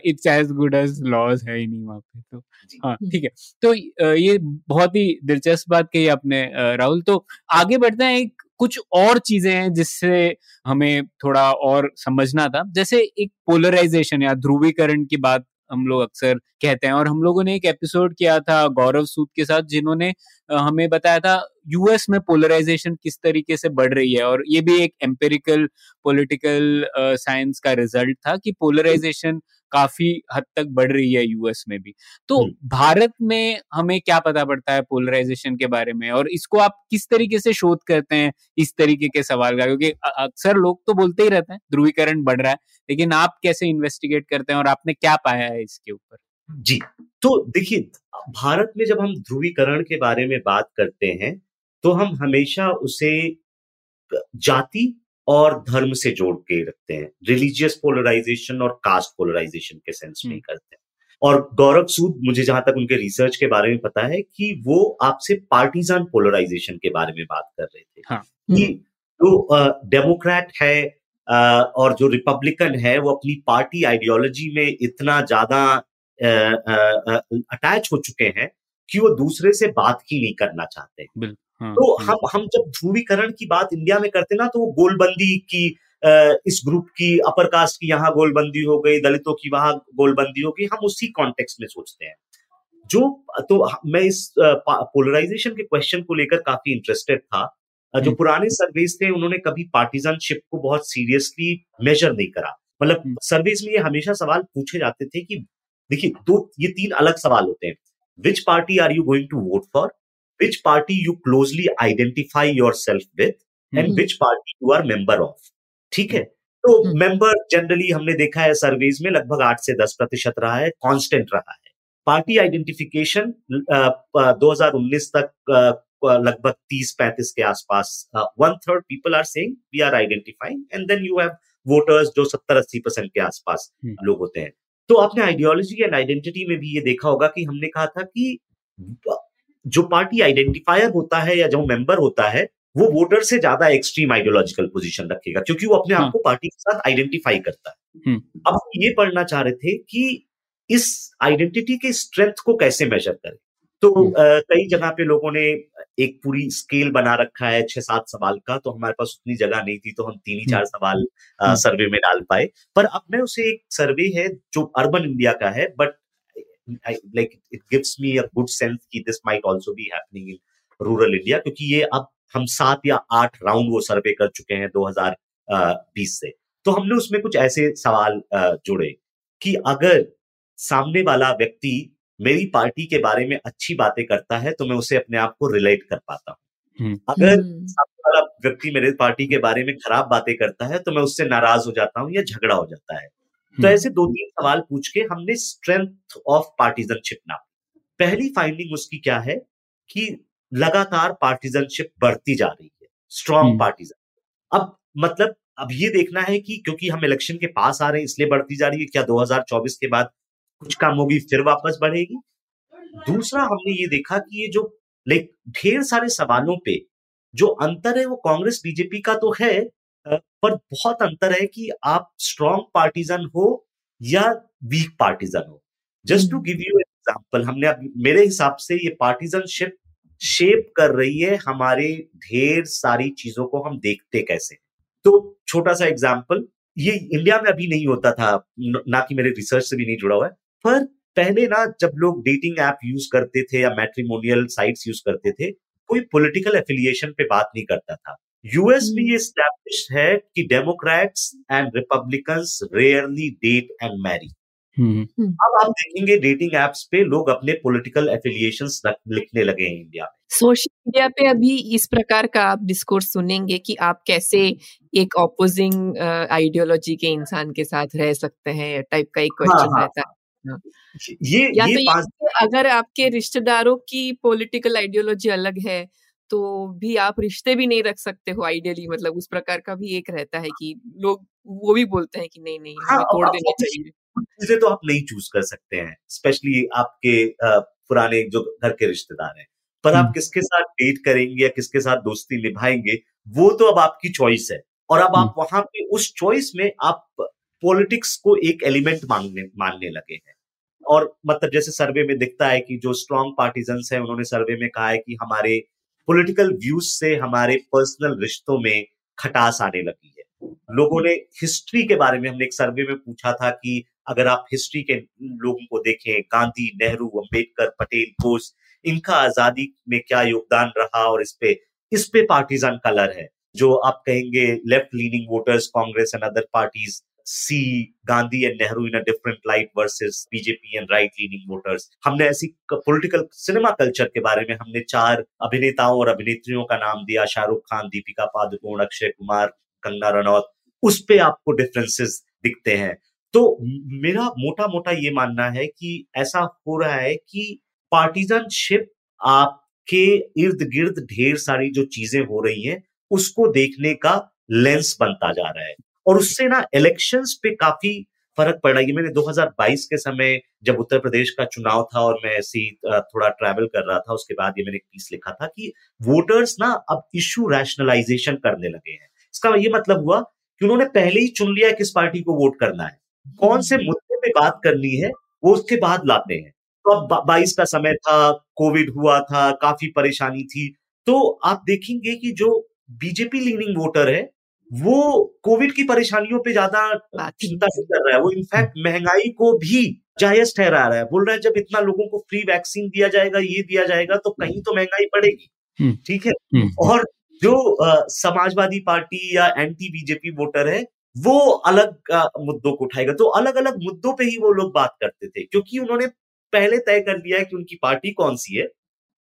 It's as good as loss है ही नहीं वहाँ पे तो। हाँ हम्म। ठीक है। तो ये बहुत ही दिलचस्प बात कही आपने राहुल। तो आगे बढ़ते हैं एक कुछ और चीज़ें हैं जिससे हमें थोड़ा और समझना था। जैसे एक पोलराइजेशन या ध्रुवीकरण की बात हम लोग अक्सर कहते हैं और हम लोगों ने एक एपिसोड किया था गौरव सूद के साथ जिन्होंने हमें बताया था यूएस में पोलराइजेशन किस तरीके से बढ़ रही है और ये भी एक एम्पेरिकल पॉलिटिकल साइंस का रिज़ल्ट था कि पोलराइजेशन काफ़ी हद तक बढ़ रही है यूएस में भी। तो। भारत में हमें क्या पता पड़ता है पोलराइजेशन के बारे में और इसको आप किस तरीके से शोध करते हैं इस तरीके के सवाल का? क्योंकि अक्सर लोग तो बोलते ही रहते हैं ध्रुवीकरण बढ़ रहा है लेकिन आप कैसे इन्वेस्टिगेट करते हैं और आपने क्या पाया है इसके ऊपर? जी तो देखिए भारत में जब हम ध्रुवीकरण के बारे में बात करते हैं तो हम हमेशा उसे जाति और धर्म से जोड़ के रखते हैं। रिलीजियस पोलराइजेशन और कास्ट पोलराइजेशन के सेंस में करते हैं। और गौरव सूद मुझे जहाँ तक उनके रिसर्च के बारे में पता है कि वो आपसे पार्टीजन पोलराइजेशन के बारे में बात कर रहे थे। हाँ। कि जो डेमोक्रेट है और जो रिपब्लिकन है वो अपनी पार्टी आइडियोलॉजी में इतना ज़्यादा अटैच हो चुके हैं कि वो दूसरे से बात ही नहीं करना चाहते। हाँ, तो हाँ, हम हम जब ध्रुवीकरण की बात इंडिया में करते ना तो वो गोलबंदी की इस ग्रुप की अपर कास्ट की यहाँ गोलबंदी हो गई दलितों की वहाँ गोलबंदी हो गई हम उसी कॉन्टेक्स्ट में सोचते हैं। जो तो मैं इस पोलराइजेशन के क्वेश्चन को लेकर काफ़ी इंटरेस्टेड था। जो हम्म। पुराने सर्वेज थे उन्होंने कभी पार्टीजनशिप को बहुत सीरियसली मेजर नहीं करा। मतलब हम्म। सर्वेज में ये हमेशा सवाल पूछे जाते थे कि देखिए दो ये तीन अलग सवाल होते हैं। Which party are you going to vote for which party you closely identify yourself with and hmm. Which party you are member of ठीक है? तो हम्म। मेंबर जनरली हमने देखा है सर्वेज में लगभग आठ से दस प्रतिशत रहा है कांस्टेंट रहा है। पार्टी आइडेंटिफिकेशन 2019 तक लगभग 30-35 के आसपास one third people are saying we are identifying and then you have voters जो 70-80 परसेंट के आसपास लोग होते हैं। तो आपने आइडियोलॉजी एंड आइडेंटिटी में भी ये देखा होगा कि हमने कहा था कि जो पार्टी आइडेंटिफायर होता है या जो मेंबर होता है वो वोटर से ज़्यादा एक्सट्रीम आइडियोलॉजिकल पोजीशन रखेगा क्योंकि वो अपने आप हाँ। को पार्टी के साथ आइडेंटिफाई करता है हम्म। अब हम ये पढ़ना चाह रहे थे कि इस आइडेंटिटी के स्ट्रेंथ को कैसे मेजर करें तो हम्म। कई जगह पे लोगों ने एक पूरी स्केल बना रखा है छह सात सवाल का तो हमारे पास उतनी जगह नहीं थी तो हम तीन ही चार सवाल हम्म। सर्वे में डाल पाए पर अब मैं उसे एक सर्वे है जो अर्बन इंडिया का है but like it gives me a good sense कि this might also be happening in rural India क्योंकि ये अब हम सात या आठ राउंड वो सर्वे कर चुके हैं 2020 से। तो हमने उसमें कुछ ऐसे सवाल जोड़े कि अगर सामने वाला व्यक्ति मेरी पार्टी के बारे में अच्छी बातें करता है तो मैं उसे अपने आप को रिलेट कर पाता हूँ। हम्म। अगर हम्म, सामने वाला व्यक्ति मेरे पार्टी के बारे में खराब बातें करता है तो मैं उससे नाराज़ हो जाता हूँ या झगड़ा हो जाता है। तो हम्म। ऐसे दो तीन सवाल पूछ के हमने स्ट्रेंथ ऑफ़ पार्टीजनशिप नापी पहली फाइंडिंग उसकी क्या है कि लगातार पार्टीजनशिप बढ़ती जा रही है स्ट्रॉन्ग हम्म। पार्टीजन अब मतलब अब ये देखना है कि क्योंकि हम इलेक्शन के पास आ रहे हैं इसलिए बढ़ती जा रही है क्या 2024 के बाद कुछ कम होगी फिर वापस बढ़ेगी दूसरा हमने ये देखा कि ये जो लाइक ढेर सारे सवालों पे जो अंतर है वो कांग्रेस बीजेपी का तो है पर बहुत अंतर है कि आप स्ट्रॉन्ग पार्टीजन हो या वीक पार्टीजन हो। Just to give you example हमने अब मेरे हिसाब से ये पार्टीजनशिप शेप कर रही है हमारे ढेर सारी चीज़ों को हम देखते कैसे तो छोटा सा एग्ज़ाम्पल ये इंडिया में अभी नहीं होता था ना कि मेरे रिसर्च से भी नहीं जुड़ा हुआ है पर पहले ना जब लोग डेटिंग ऐप यूज़ करते थे या मैट्रिमोनियल साइट्स यूज़ करते थे कोई पॉलिटिकल एफिलिएशन पे बात नहीं करता था। यूएस में ये स्टैब्लिश है कि Democrats and Republicans rarely date and marry hmm. अब आप देखेंगे डेटिंग एप्स पे लोग अपने पॉलिटिकल एफिलिएशंस लिखने लगे हैं इंडिया में। सोशल मीडिया पे अभी इस प्रकार का आप डिस्कोर्स सुनेंगे कि आप कैसे एक ऑपोजिंग आइडियोलॉजी के इंसान के साथ रह सकते हैं टाइप का एक क्वेश्चन हाँ, रहता है। ये या ये तो ये अगर आपके रिश्तेदारों की पॉलिटिकल आइडियोलॉजी अलग है तो भी आप रिश्ते भी नहीं रख सकते हो आइडियली मतलब उस प्रकार का भी एक रहता है कि लोग वो भी बोलते हैं कि नहीं नहीं हाँ, तोड़ देना चाहिए। चीज़ें तो आप नहीं चूज़ कर सकते हैं स्पेशली आपके पुराने जो घर के रिश्तेदार हैं। पर आप हम्म। किसके साथ डेट करेंगे या किसके साथ दोस्ती निभाएँगे वो तो अब आपकी चॉइस है। और अब आप वहाँ पे उस चॉइस में आप पॉलिटिक्स को एक एलिमेंट मानने मानने लगे हैं। और मतलब जैसे सर्वे में दिखता है कि जो स्ट्रॉन्ग पार्टीजन हैं उन्होंने सर्वे में कहा है कि हमारे पॉलिटिकल व्यूज़ से हमारे पर्सनल रिश्तों में खटास आने लगी है। लोगों ने हिस्ट्री के बारे में हमने एक सर्वे में पूछा था कि अगर आप हिस्ट्री के लोगों को देखें, गांधी, नेहरू, अंबेडकर, पटेल, बोस, इनका आज़ादी में क्या योगदान रहा और इस पे इस पे पार्टीजन कलर है। जो आप कहेंगे left leaning voters Congress and other parties see Gandhi and Nehru in a different light versus BJP and right leaning voters हमने ऐसी पॉलिटिकल सिनेमा कल्चर के बारे में हमने चार अभिनेताओं और अभिनेत्रियों का नाम दिया, शाहरुख खान, दीपिका पादुकोण, अक्षय कुमार, कंगना रनौत। उस पे आपको डिफरेंसेस दिखते हैं। तो मेरा मोटा मोटा ये मानना है कि ऐसा हो रहा है कि पार्टीजनशिप आपके इर्द गिर्द ढेर सारी जो चीज़ें हो रही हैं, उसको देखने का लेंस बनता जा रहा है। और उससे ना इलेक्शंस पे काफ़ी फ़र्क पड़ ये मैंने 2022 के समय जब उत्तर प्रदेश का चुनाव था और मैं ऐसे थोड़ा ट्रैवल कर रहा था, उसके बाद ये मैंने एक पीस लिखा था कि वोटर्स ना अब इशू रैशनलाइजेशन करने लगे हैं। इसका ये मतलब हुआ कि उन्होंने पहले ही चुन लिया किस पार्टी को वोट करना है। कौन से मुद्दे पे बात करनी है, वो उसके बाद लाते हैं। तो अब बाईस का समय था कोविड हुआ था, काफ़ी परेशानी थी। तो आप देखेंगे कि जो बीजेपी लीनिंग वोटर है वो कोविड की परेशानियों पे ज़्यादा चिंता नहीं कर रहा है। वो इनफैक्ट महँगाई को भी जायज़ ठहरा रहा है। बोल रहा है जब इतना लोगों को फ्री वैक्सीन दिया जाएगा ये दिया जाएगा तो कहीं तो महँगाई बढ़ेगी हम्म। ठीक है? हम्म। और जो समाजवादी पार्टी या एंटी बीजेपी वोटर है वो अलग मुद्दों को उठाएगा। तो अलग अलग मुद्दों पे ही वो लोग बात करते थे क्योंकि उन्होंने पहले तय कर लिया है कि उनकी पार्टी कौन सी है।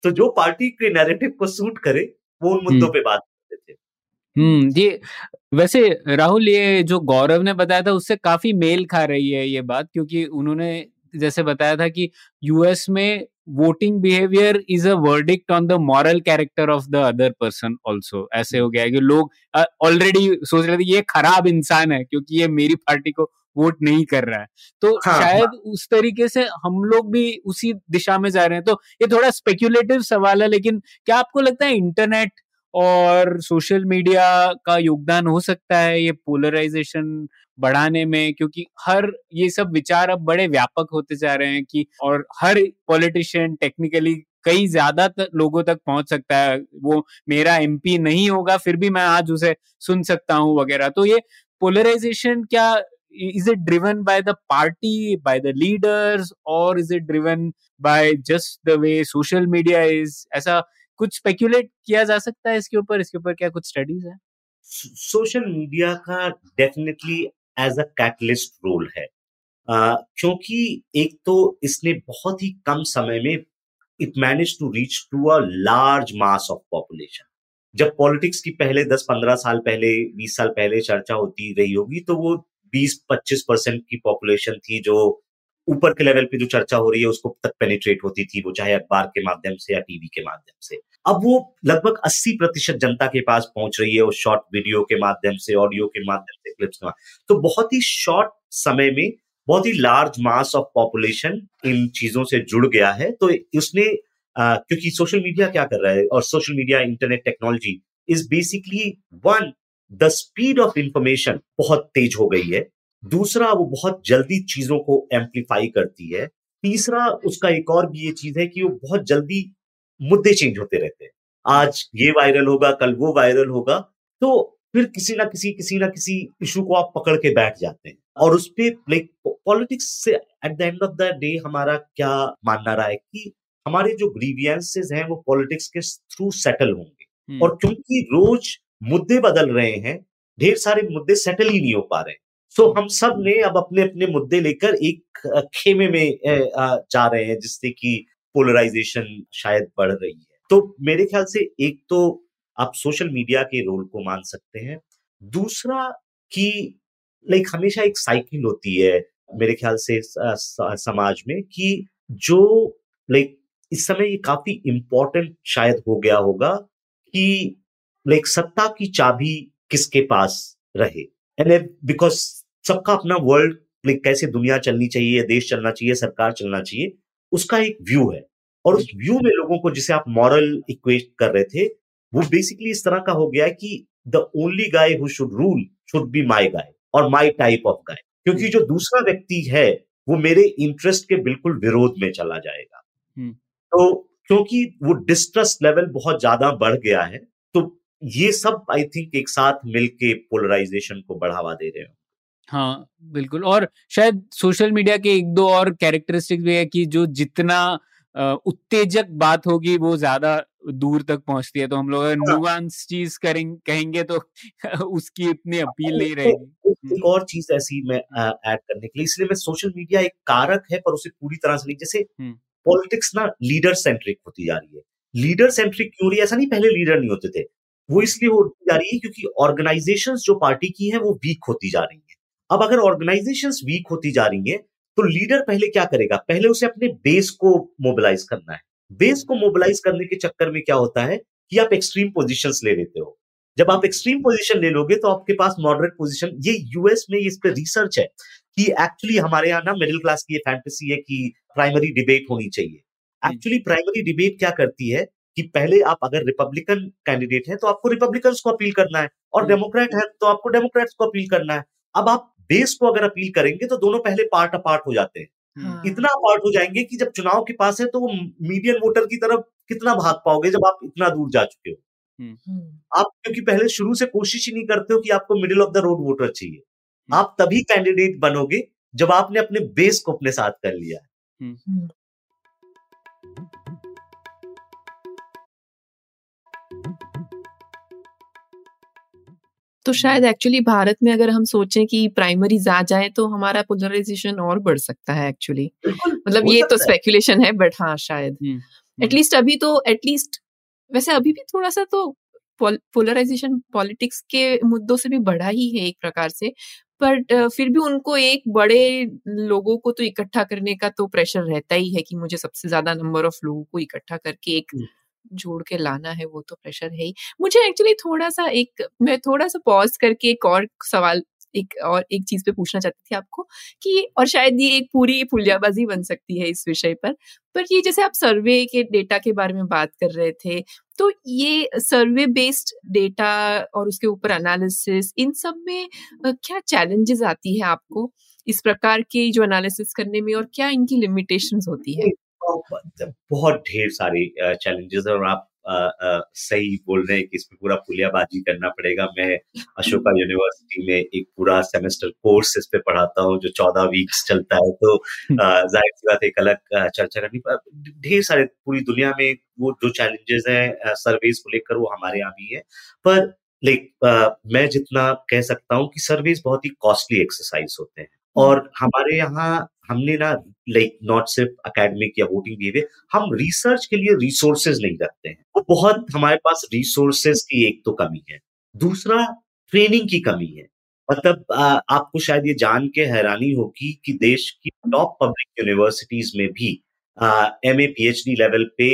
तो जो पार्टी के नैरेटिव को सूट करे वो उन मुद्दों पे बात करते थे। हम्म ये वैसे राहुल ये जो गौरव ने बताया था उससे काफ़ी मेल खा रही है ये बात क्योंकि उन्होंने जैसे बताया था कि यूएस में voting behaviour is a verdict on the moral character of the other person also ऐसे हो गया है कि लोग ऑलरेडी सोच रहे थे ये खराब इंसान है क्योंकि ये मेरी पार्टी को वोट नहीं कर रहा है। तो हाँ, शायद हाँ. उस तरीके से हम लोग भी उसी दिशा में जा रहे हैं। तो ये थोड़ा स्पेक्यूलेटिव सवाल है लेकिन क्या आपको लगता है इंटरनेट और सोशल मीडिया का योगदान हो सकता है ये पोलराइजेशन बढ़ाने में, क्योंकि हर, ये सब विचार अब बड़े व्यापक होते जा रहे हैं कि, और हर पॉलिटिशियन टेक्निकली कई ज़्यादा लोगों तक पहुँच सकता है, वो मेरा एमपी नहीं होगा, फिर भी मैं आज उसे सुन सकता हूँ वगैरह। तो ये पोलराइजेशन क्या, is it driven by the party, by the leaders, और is it driven by just the way social media is? ऐसा कुछ स्पेक्यूलेट किया जा सकता है इसके ऊपर? इसके ऊपर क्या कुछ स्टडीज़ है? सोशल मीडिया का definitely as a catalyst role है। क्योंकि एक तो इसने बहुत ही कम समय में it manage to reach to a large mass of population जब पॉलिटिक्स की पहले 10-15 साल पहले 20 साल पहले चर्चा होती रही होगी तो वो 20-25 परसेंट की पॉपुलेशन थी जो ऊपर के लेवल पे जो चर्चा हो रही है उसको तक पेनिट्रेट होती थी वो चाहे अखबार के माध्यम से या टीवी के माध्यम से। अब वो लगभग 80 प्रतिशत जनता के पास पहुँच रही है उस शॉर्ट वीडियो के माध्यम से ऑडियो के माध्यम से क्लिप्स के तो बहुत ही शॉर्ट समय में बहुत ही लार्ज मास ऑफ़ पॉपुलेशन इन चीज़ों से जुड़ गया है। तो उसने आ, क्योंकि सोशल मीडिया क्या कर रहा है? और social media internet technology is basically one the speed of information बहुत तेज हो गई है। दूसरा वो बहुत जल्दी चीज़ों को एम्पलीफाई करती है। तीसरा उसका एक और भी ये चीज़ है कि वो बहुत जल्दी मुद्दे चेंज होते रहते हैं। आज ये वायरल होगा कल वो वायरल होगा तो फिर किसी ना किसी किसी ना किसी इशू को आप पकड़ के बैठ जाते हैं। और उस पर लाइक पॉलिटिक्स से at the end of the day हमारा क्या मानना रहा है कि हमारे जो ग्रीवियंसेस हैं वो पॉलिटिक्स के थ्रू सेटल होंगे। और क्योंकि रोज मुद्दे बदल रहे हैं ढेर सारे मुद्दे सेटल ही नहीं हो पा रहे सो हम सबने अब अपने अपने मुद्दे लेकर एक खेमे में जा रहे हैं, जिससे कि पोलराइजेशन शायद बढ़ रही है। तो मेरे ख्याल से एक तो आप सोशल मीडिया के रोल को मान सकते हैं। दूसरा कि लाइक हमेशा एक साइकिल होती है, मेरे ख्याल से समाज में कि जो लाइक इस समय ये काफ़ी इंपॉर्टेंट शायद हो गया होगा कि लाइक सत्ता की चाबी किसके पास रहे? एंड बिकॉज़ सबका अपना वर्ल्ड लाइक कैसे दुनिया चलनी चाहिए देश चलना चाहिए सरकार चलना चाहिए उसका एक व्यू है। और उस व्यू में लोगों को जिसे आप मॉरल इक्वेट कर रहे थे वो बेसिकली इस तरह का हो गया कि the only guy who should rule should be my guy और माई टाइप ऑफ़ गाय क्योंकि जो दूसरा व्यक्ति है वो मेरे इंटरेस्ट के बिल्कुल विरोध में चला जाएगा। तो क्योंकि वो डिस्ट्रस्ट लेवल बहुत ज़्यादा बढ़ गया है तो ये सब आई थिंक एक साथ मिलके पोलराइजेशन को बढ़ावा दे रहे हैं हाँ बिल्कुल और शायद सोशल मीडिया के एक दो और कैरेक्टरिस्टिक भी है कि जो जितना उत्तेजक बात होगी वो ज़्यादा दूर तक पहुँचती है। तो हम लोग नुआंस हाँ। चीज़ करेंगे कहेंगे तो उसकी इतनी अपील नहीं रहेगी। एक और चीज़ ऐसी मैं ऐड करने के लिए इसलिए मैं सोशल मीडिया एक कारक है पर उसे पूरी तरह से नहीं जैसे पॉलिटिक्स ना लीडर सेंट्रिक होती जा रही है। लीडर सेंट्रिक क्यों रही है? ऐसा नहीं पहले लीडर नहीं होते थे। वो इसलिए होती जा रही है क्योंकि ऑर्गेनाइजेशंस जो पार्टी की है वो वीक होती जा रही है। अब अगर ऑर्गेनाइजेशन वीक होती जा रही है तो लीडर पहले क्या करेगा? पहले उसे अपने बेस को मोबिलाइज करना है। बेस को मोबिलाइज करने के चक्कर में क्या होता है कि आप एक्सट्रीम पोजिशन ले लेते हो। जब आप एक्सट्रीम पोजिशन ले लोगे तो आपके पास मॉडरेट पोजिशन ये यूएस में इस पे रिसर्च है कि एक्चुअली हमारे यहाँ ना मिडिल क्लास की ये फैंटेसी है कि प्राइमरी डिबेट होनी चाहिए। एक्चुअली प्राइमरी डिबेट क्या करती है कि पहले आप अगर रिपब्लिकन कैंडिडेट है तो आपको रिपब्लिकन को अपील करना है और डेमोक्रेट है तो आपको डेमोक्रेट्स को अपील करना है। अब आप बेस को अगर अपील करेंगे तो दोनों पहले पार्ट अपार्ट हो जाते हैं। हाँ। इतना अपार्ट हो जाएँगे कि जब चुनाव के पास है तो वो मीडियम वोटर की तरफ़ कितना भाग पाओगे जब आप इतना दूर जा चुके हो? आप क्योंकि पहले शुरू से कोशिश ही नहीं करते हो कि आपको middle of the road voter चाहिए। आप तभी कैंडिडेट बनोगे जब आपने अपने बेस को अपने साथ कर लिया है। तो शायद एक्चुअली भारत में अगर हम सोचें कि प्राइमरीज आ जाए तो हमारा पोलराइजेशन और बढ़ सकता है एक्चुअली मतलब ये तो स्पेकुलेशन है। बट हाँ शायद। एटलीस्ट अभी तो एटलीस्ट वैसे अभी भी थोड़ा सा तो पोलराइजेशन पॉलिटिक्स के मुद्दों से भी बढ़ा ही है एक प्रकार से बट फिर भी उनको एक बड़े लोगों को तो इकट्ठा करने का तो प्रेशर रहता ही है कि मुझे सबसे ज़्यादा नंबर ऑफ़ लोगों को इकट्ठा करके एक जोड़ के लाना है, वो तो प्रेशर है ही। मुझे एक्चुअली थोड़ा सा एक, मैं थोड़ा सा पॉज करके एक और सवाल, एक और, एक चीज़ पे पूछना चाहती थी आपको कि, और शायद ये एक पूरी पुलियाबाजी बन सकती है इस विषय पर पर ये जैसे आप सर्वे के डेटा के बारे में बात कर रहे थे तो ये सर्वे बेस्ड डेटा और उसके ऊपर एनालिसिस इन सब में क्या चैलेंजेस आती है आपको? इस प्रकार के जो एनालिसिस करने में और क्या इनकी लिमिटेशंस होती है? बहुत ढेर सारे चैलेंजेस और आप आ, आ, सही बोल रहे हैं कि इसमें पूरा पुलियाबाजी करना पड़ेगा। मैं अशोका यूनिवर्सिटी में एक पूरा सेमेस्टर कोर्स इस पे पढ़ाता हूँ जो चौदह वीक्स चलता है। तो ज़ाहिर सी बात एक अलग चर्चा करनी ढेर सारे पूरी दुनिया में वो जो चैलेंजेस हैं सर्वेस को लेकर वो हमारे यहाँ भी है। पर लाइक मैं जितना कह सकता हूँ कि सर्वेस बहुत ही कॉस्टली एक्सरसाइज होते हैं। और हमारे यहाँ हमने ना लाइक नॉट सिर्फ़ अकेडमिक या वोटिंग बिहेवियर हम रिसर्च के लिए रिसोर्सेज नहीं रखते हैं। वो बहुत हमारे पास रिसोर्सेज की एक तो कमी है। दूसरा ट्रेनिंग की कमी है। मतलब आपको शायद ये जान के हैरानी होगी कि देश की टॉप पब्लिक यूनिवर्सिटीज में भी एम ए पी लेवल पे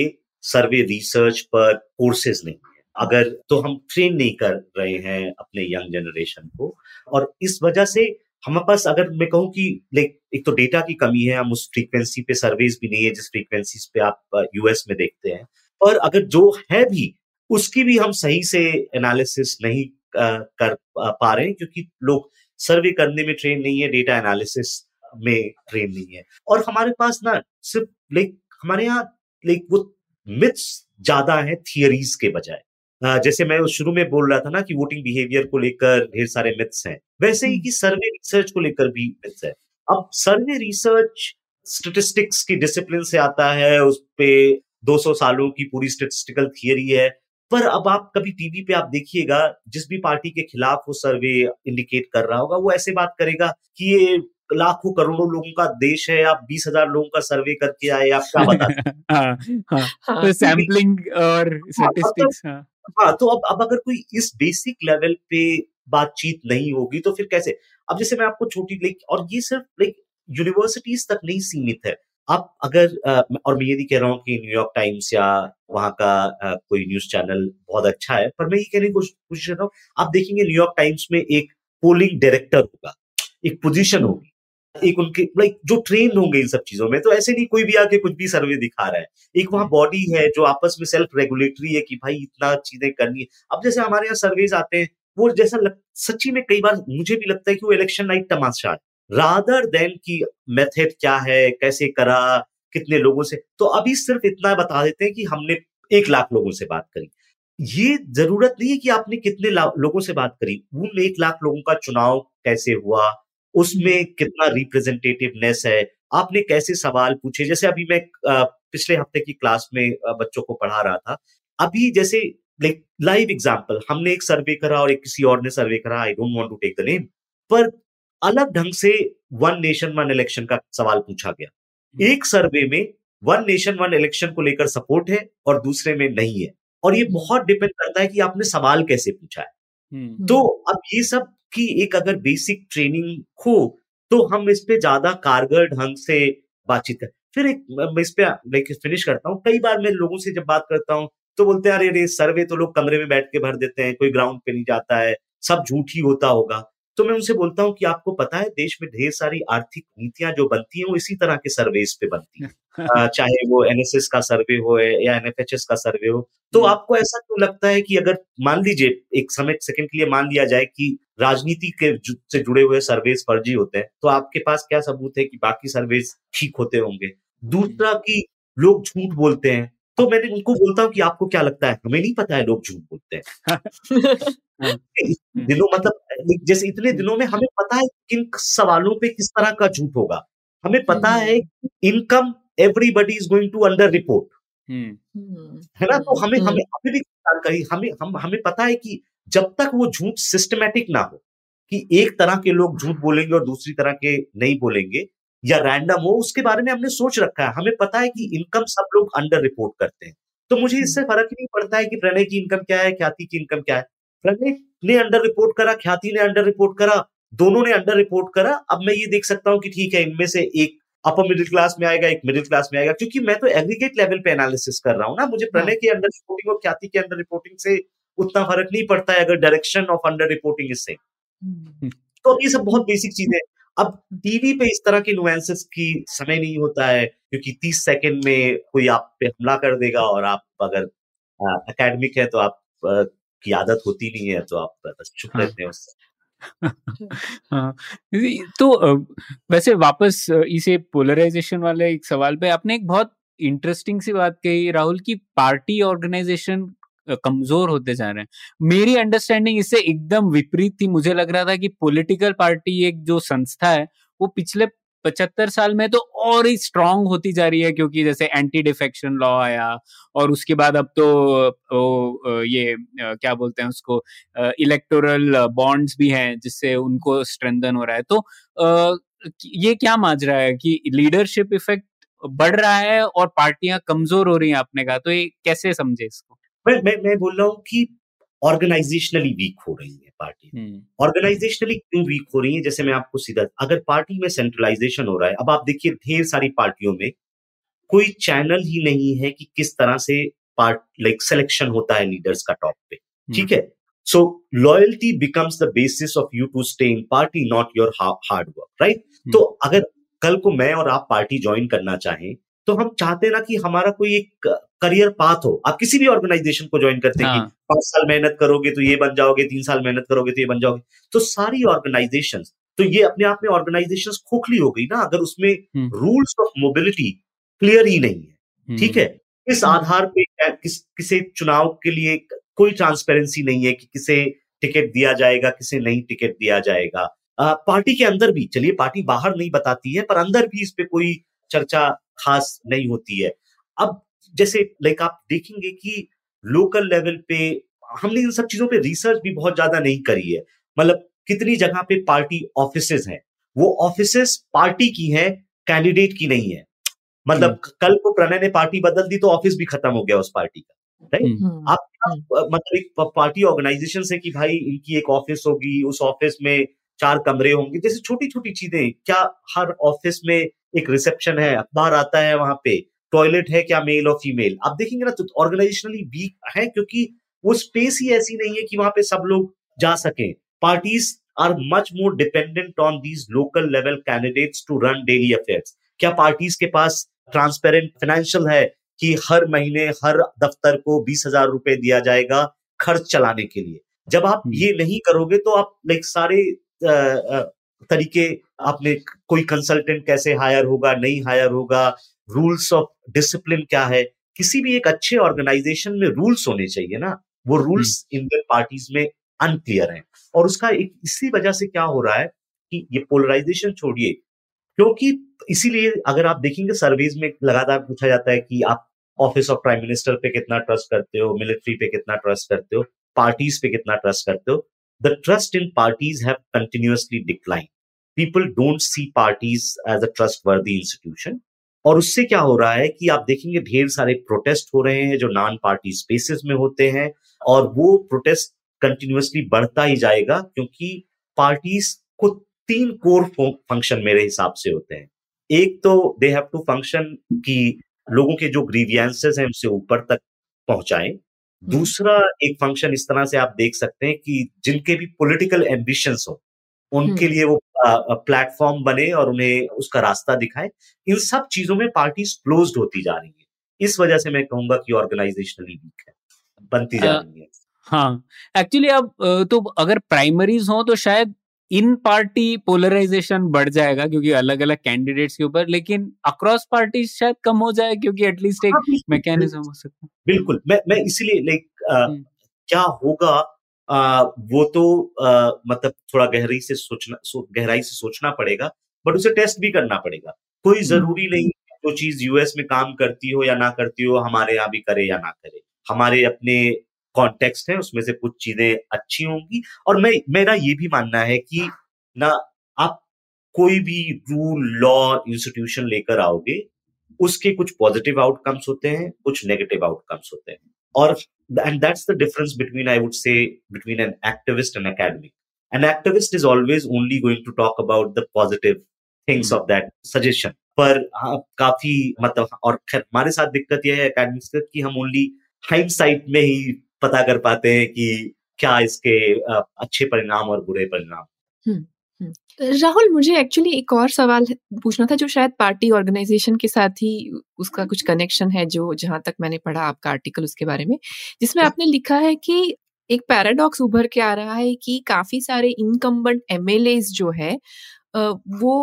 सर्वे रिसर्च पर कोर्सेज नहीं है। अगर तो हम ट्रेन नहीं कर रहे हैं अपने यंग जनरेशन को। और इस वजह से हमारे पास अगर मैं कहूँ कि लाइक एक तो डेटा की कमी है, हम उस फ्रीक्वेंसी पे सर्वेस भी नहीं है, जिस फ्रीक्वेंसी पे आप यूएस में देखते हैं। पर अगर जो है भी, उसकी भी हम सही से एनालिसिस नहीं कर पा रहे हैं, क्योंकि लोग सर्वे करने में ट्रेन नहीं है डेटा एनालिसिस में ट्रेन नहीं है। और हमारे पास ना, सिर्फ़ लाइक हमारे यहाँ लाइक वो मिथ्स ज़्यादा है थियरीज के बजाय। जैसे मैं शुरू में बोल रहा था ना कि वोटिंग बिहेवियर को लेकर ढेर सारे मिथ्स हैं वैसे ही कि सर्वे रिसर्च को लेकर भी मिथ्स है। अब सर्वे रिसर्च स्टेटिस्टिक्स की डिसिप्लिन से आता है उस पे 200 सालों की पूरी स्टेटिस्टिकल थियरी है पर अब आप कभी टीवी पे आप देखिएगा जिस भी पार्टी के खिलाफ वो सर्वे इंडिकेट कर रहा होगा वो ऐसे बात करेगा कि ये लाखों करोड़ों लोगों का देश है आप बीस हज़ार लोगों का सर्वे करके आए आप क्या बता हाँ, हाँ, हाँ, तो सैम्पलिंग और स्टैटिस्टिक्स हाँ, हाँ तो अब अब अगर कोई इस बेसिक लेवल पे बातचीत नहीं होगी तो फिर कैसे? अब जैसे मैं आपको छोटी, लाइक, और ये सिर्फ़, लाइक यूनिवर्सिटीज तक नहीं सीमित है। आप अगर और मैं ये नहीं कह रहा हूँ कि न्यूयॉर्क टाइम्स या वहाँ का कोई न्यूज़ चैनल बहुत अच्छा है, पर मैं ये कहने की कोशिश कर रहा हूँ, आप देखेंगे न्यूयॉर्क टाइम्स में एक पोलिंग डायरेक्टर होगा, एक पोजीशन होगी। एक उनके लाइक जो ट्रेन होंगे इन सब चीज़ों में तो ऐसे नहीं कोई भी आके कुछ भी सर्वे दिखा रहा है। एक वहाँ बॉडी है जो आपस में सेल्फ रेगुलेटरी है कि भाई इतना चीज़ें करनी है। अब जैसे हमारे यहाँ सर्वेज आते हैं वो जैसा लग, सच्ची में कई बार मुझे भी लगता है कि वो इलेक्शन नाइट तमाशा है। रादर देन की मेथड क्या है कैसे करा कितने लोगों से तो अभी सिर्फ़ इतना बता देते हैं कि हमने एक लाख लोगों से बात करी। ये ज़रूरत नहीं है कि आपने कितने लोगों से बात करी। उन एक लाख लोगों का चुनाव कैसे हुआ उसमें कितना रिप्रेजेंटेटिवनेस है? आपने कैसे सवाल पूछे? जैसे अभी मैं पिछले हफ़्ते की क्लास में बच्चों को पढ़ा रहा था। अभी जैसे लाइक लाइव एग्ज़ाम्पल हमने एक सर्वे करा और एक किसी और ने सर्वे करा I don't want to take the name पर अलग ढंग से वन नेशन वन इलेक्शन का सवाल पूछा गया। हम्म। एक सर्वे में वन नेशन वन इलेक्शन को लेकर सपोर्ट है और दूसरे में नहीं है। और ये बहुत डिपेंड करता है कि आपने सवाल कैसे पूछा है। हम्म। तो अब ये सब की एक अगर बेसिक ट्रेनिंग हो तो हम इस पे ज़्यादा कारगर ढंग से बातचीत कर फिर एक मैं इस पे लाइक फिनिश करता हूँ। कई बार मैं लोगों से जब बात करता हूँ तो बोलते हैं अरे अरे सर्वे तो लोग कमरे में बैठ के भर देते हैं कोई ग्राउंड पे नहीं जाता है सब झूठ ही होता होगा। तो मैं उनसे बोलता हूँ कि आपको पता है देश में ढेर सारी आर्थिक नीतियाँ जो बनती हैं वो इसी तरह के सर्वेस पे बनती हैं। चाहे वो एनएसएस का सर्वे हो या एनएफएचएस का सर्वे हो तो हम्म। आपको ऐसा क्यों लगता है कि अगर मान लीजिए एक समय सेकंड के लिए मान लिया जाए कि राजनीति के से जुड़े हुए सर्वेस फर्जी होते हैं तो आपके पास क्या सबूत है कि बाकी सर्वेस ठीक होते होंगे? दूसरा कि लोग झूठ बोलते हैं तो मैंने उनको बोलता हूँ कि आपको क्या लगता है? हमें नहीं पता है लोग झूठ बोलते हैं। दिनों मतलब जैसे इतने दिनों में हमें पता है किन सवालों पे किस तरह का झूठ होगा। हमें पता है income everybody is going to under report. है ना? तो हमें हमें अभी भी जानकारी हमें हम हमें पता है कि जब तक वो झूठ सिस्टमेटिक ना हो कि एक तरह के लोग झूठ बोलेंगे और दूसरी तरह के नहीं बोलेंगे या रैंडम हो उसके बारे में हमने सोच रखा है। हमें पता है कि इनकम सब लोग अंडर रिपोर्ट करते हैं। तो मुझे इससे फ़र्क नहीं पड़ता है कि प्रणय की इनकम क्या है ख्याति की इनकम क्या है। प्रणय ने अंडर रिपोर्ट करा ख्याति ने अंडर रिपोर्ट करा दोनों ने अंडर रिपोर्ट करा। अब मैं ये देख सकता हूँ कि ठीक है इनमें से एक अपर मिडिल क्लास में आएगा एक मिडिल क्लास में आएगा क्योंकि मैं तो एग्रीगेट लेवल पे एनालिसिस कर रहा हूँ ना। मुझे प्रणय के अंडर रिपोर्टिंग और ख्याति के अंडर रिपोर्टिंग से उतना फ़र्क नहीं पड़ता है अगर डायरेक्शन ऑफ़ अंडर रिपोर्टिंग इससे तो ये सब बहुत बेसिक चीज़ें अब टीवी पे इस तरह के नुएंसेस की समय नहीं होता है क्योंकि तीस सेकंड में कोई आप पे हमला कर देगा और आप अगर एकेडमिक है तो आप आ, की आदत होती नहीं है तो आप बस चुप हाँ। रहते हैं उससे। हाँ। तो वैसे वापस इसे पोलराइजेशन वाले एक सवाल पे आपने एक बहुत इंटरेस्टिंग सी बात कही राहुल की पार्टी ऑर्गेनाइजेशन कमज़ोर होते जा रहे हैं। मेरी अंडरस्टैंडिंग इससे एकदम विपरीत थी। मुझे लग रहा था कि पॉलिटिकल पार्टी एक जो संस्था है वो पिछले पचहत्तर साल में तो और ही स्ट्रांग होती जा रही है क्योंकि जैसे एंटी डिफेक्शन लॉ आया और उसके बाद अब तो ओ, ये क्या बोलते हैं उसको इलेक्टोरल बॉन्ड्स भी हैं जिससे उनको स्ट्रेंथन हो रहा है। तो अ, ये क्या माज रहा है कि लीडरशिप इफ़ेक्ट बढ़ रहा है और पार्टियाँ कमज़ोर हो रही हैं आपने कहा तो ये कैसे समझे इसको? मैं मैं मैं बोल रहा हूँ कि ऑर्गेनाइजेशनली वीक हो रही है पार्टी ऑर्गेनाइजेशनली क्यों वीक हो रही है? जैसे मैं आपको सीधा अगर पार्टी में सेंट्रलाइजेशन हो रहा है अब आप देखिए ढेर सारी पार्टियों में कोई चैनल ही नहीं है कि किस तरह से पार्ट लाइक सिलेक्शन होता है लीडर्स का टॉप पे। ठीक है? So loyalty becomes the basis of you to stay in party not your hard work right तो अगर कल को मैं और आप पार्टी ज्वाइन करना चाहें तो हम चाहते ना कि हमारा कोई एक करियर पाथ हो आप किसी भी ऑर्गेनाइजेशन को ज्वाइन करते हैं हाँ। पाँच साल मेहनत करोगे तो ये बन जाओगे तीन साल मेहनत करोगे तो ये बन जाओगे तो सारी ऑर्गेनाइजेशन तो ये अपने आप में ऑर्गेनाइजेशन खोखली हो गई ना अगर उसमें hmm. Rules of mobility clear ही नहीं है ठीक है इस हम्म। आधार पे किस किसे चुनाव के लिए कोई ट्रांसपेरेंसी नहीं है कि किसे टिकट दिया जाएगा किसे नहीं टिकट दिया जाएगा आ, पार्टी के अंदर भी चलिए पार्टी बाहर नहीं बताती है पर अंदर भी इस पे कोई चर्चा खास नहीं होती है। अब जैसे लाइक आप देखेंगे कि लोकल लेवल पे हमने इन सब चीज़ों पे रिसर्च भी बहुत ज़्यादा नहीं करी है। मतलब कितनी जगह पे पार्टी ऑफ़िस हैं। वो ऑफ़िस पार्टी की हैं कैंडिडेट की नहीं है। मतलब कल को प्रणय ने पार्टी बदल दी तो ऑफ़िस भी खत्म हो गया उस पार्टी का राइट हम्म। आप आप, मतलब एक पार्टी ऑर्गेनाइजेशन से कि भाई इनकी एक ऑफ़िस होगी उस ऑफ़िस में चार कमरे होंगे जैसे छोटी छोटी चीज़ें क्या हर ऑफ़िस में एक रिसेप्शन है अखबार आता है वहाँ पे टॉयलेट है क्या मेल और फीमेल आप देखेंगे ना तो ऑर्गेनाइजेशनली वीक है क्योंकि वो स्पेस ही ऐसी नहीं है कि वहाँ पे सब लोग जा सकें। Parties are much more dependent on these local level candidates to run daily affairs क्या पार्टीज़ के पास ट्रांसपेरेंट फाइनेंशियल है कि हर महीने हर दफ्तर को बीस हज़ार रुपए दिया जाएगा खर्च चलाने के लिए? जब आप हम्म। ये नहीं करोगे तो आप लाइक सारे तरीके आपने कोई कंसल्टेंट कैसे हायर होगा नहीं हायर होगा रूल्स ऑफ़ डिसिप्लिन क्या है? किसी भी एक अच्छे ऑर्गेनाइजेशन में रूल्स होने चाहिए ना। वो रूल्स इंडियन पार्टीज़ में अनक्लियर हैं। और उसका एक इसी वजह से क्या हो रहा है कि ये पोलराइजेशन छोड़िए क्योंकि इसीलिए अगर आप देखेंगे सर्वेज में लगातार पूछा जाता है कि आप ऑफ़िस ऑफ़ प्राइम मिनिस्टर पे कितना ट्रस्ट करते हो मिलिट्री पे कितना ट्रस्ट करते हो पार्टीज़ पे कितना ट्रस्ट करते हो the trust in parties have continuously decline people don't see parties a trustworthy institution और उससे क्या हो रहा है कि आप देखेंगे ढेर सारे प्रोटेस्ट हो रहे हैं जो नॉन पार्टी स्पेसेस में होते हैं और वो प्रोटेस्ट कंटिन्यूसली बढ़ता ही जाएगा क्योंकि पार्टीज़ को तीन कोर फ़ंक्शन मेरे हिसाब से होते हैं। एक तो दे हैव टू फ़ंक्शन कि लोगों के जो ग्रीवियंसेस हैं उनसे ऊपर तक पहुंचाएँ। दूसरा एक फ़ंक्शन इस तरह से आप देख सकते हैं कि जिनके भी पॉलिटिकल एम्बिशंस हो उनके लिए वो प्लेटफॉर्म बने और उन्हें उसका रास्ता दिखाए। इन सब चीज़ों में पार्टी क्लोज होती जा रही है। इस वजह से मैं कहूँगा कि ऑर्गेनाइजेशनली वीक है बनती जा रही है। हाँ एक्चुअली अब तो अगर प्राइमरीज हो तो शायद इन पार्टी पोलराइजेशन बढ़ जाएगा क्योंकि अलग अलग कैंडिडेट्स के ऊपर लेकिन अक्रॉस पार्टी शायद कम हो जाए क्योंकि एटलीस्ट एक हाँ, मैकेनिज्म हो सकता है। बिल्कुल मैं मैं इसीलिए लाइक हम्म। क्या होगा आ, वो तो आ, मतलब थोड़ा गहराई से सोचना सो, गहराई से सोचना पड़ेगा बट उसे टेस्ट भी करना पड़ेगा। कोई ज़रूरी नहीं है जो चीज़ यूएस में काम करती हो या ना करती हो हमारे यहाँ भी करे या ना करे। हमारे अपने कॉन्टेक्स्ट है उसमें से कुछ चीज़ें अच्छी होंगी। और मैं मेरा ये भी मानना है कि ना आप कोई भी रूल लॉ इंस्टीट्यूशन लेकर आओगे उसके कुछ पॉजिटिव आउटकम्स होते हैं कुछ नेगेटिव आउटकम्स होते हैं। और and that's the difference between I would say between an activist and academic an activist is always only going to talk about the positive things of that suggestion पर हाँ, काफ़ी मतलब और हमारे साथ दिक्कत यह है अकेडमिक्स की हम ओनली हाइट साइट में ही पता कर पाते हैं कि क्या इसके अच्छे परिणाम और बुरे परिणाम। हम्म, हम्म। राहुल मुझे एक्चुअली एक और सवाल पूछना था जो शायद पार्टी ऑर्गेनाइजेशन के साथ ही उसका कुछ कनेक्शन है जो जहाँ तक मैंने पढ़ा आपका आर्टिकल उसके बारे में जिसमें आपने लिखा है कि एक पैराडॉक्स उभर के आ रहा है कि काफ़ी सारे इनकम्बेंट एमएलए जो है वो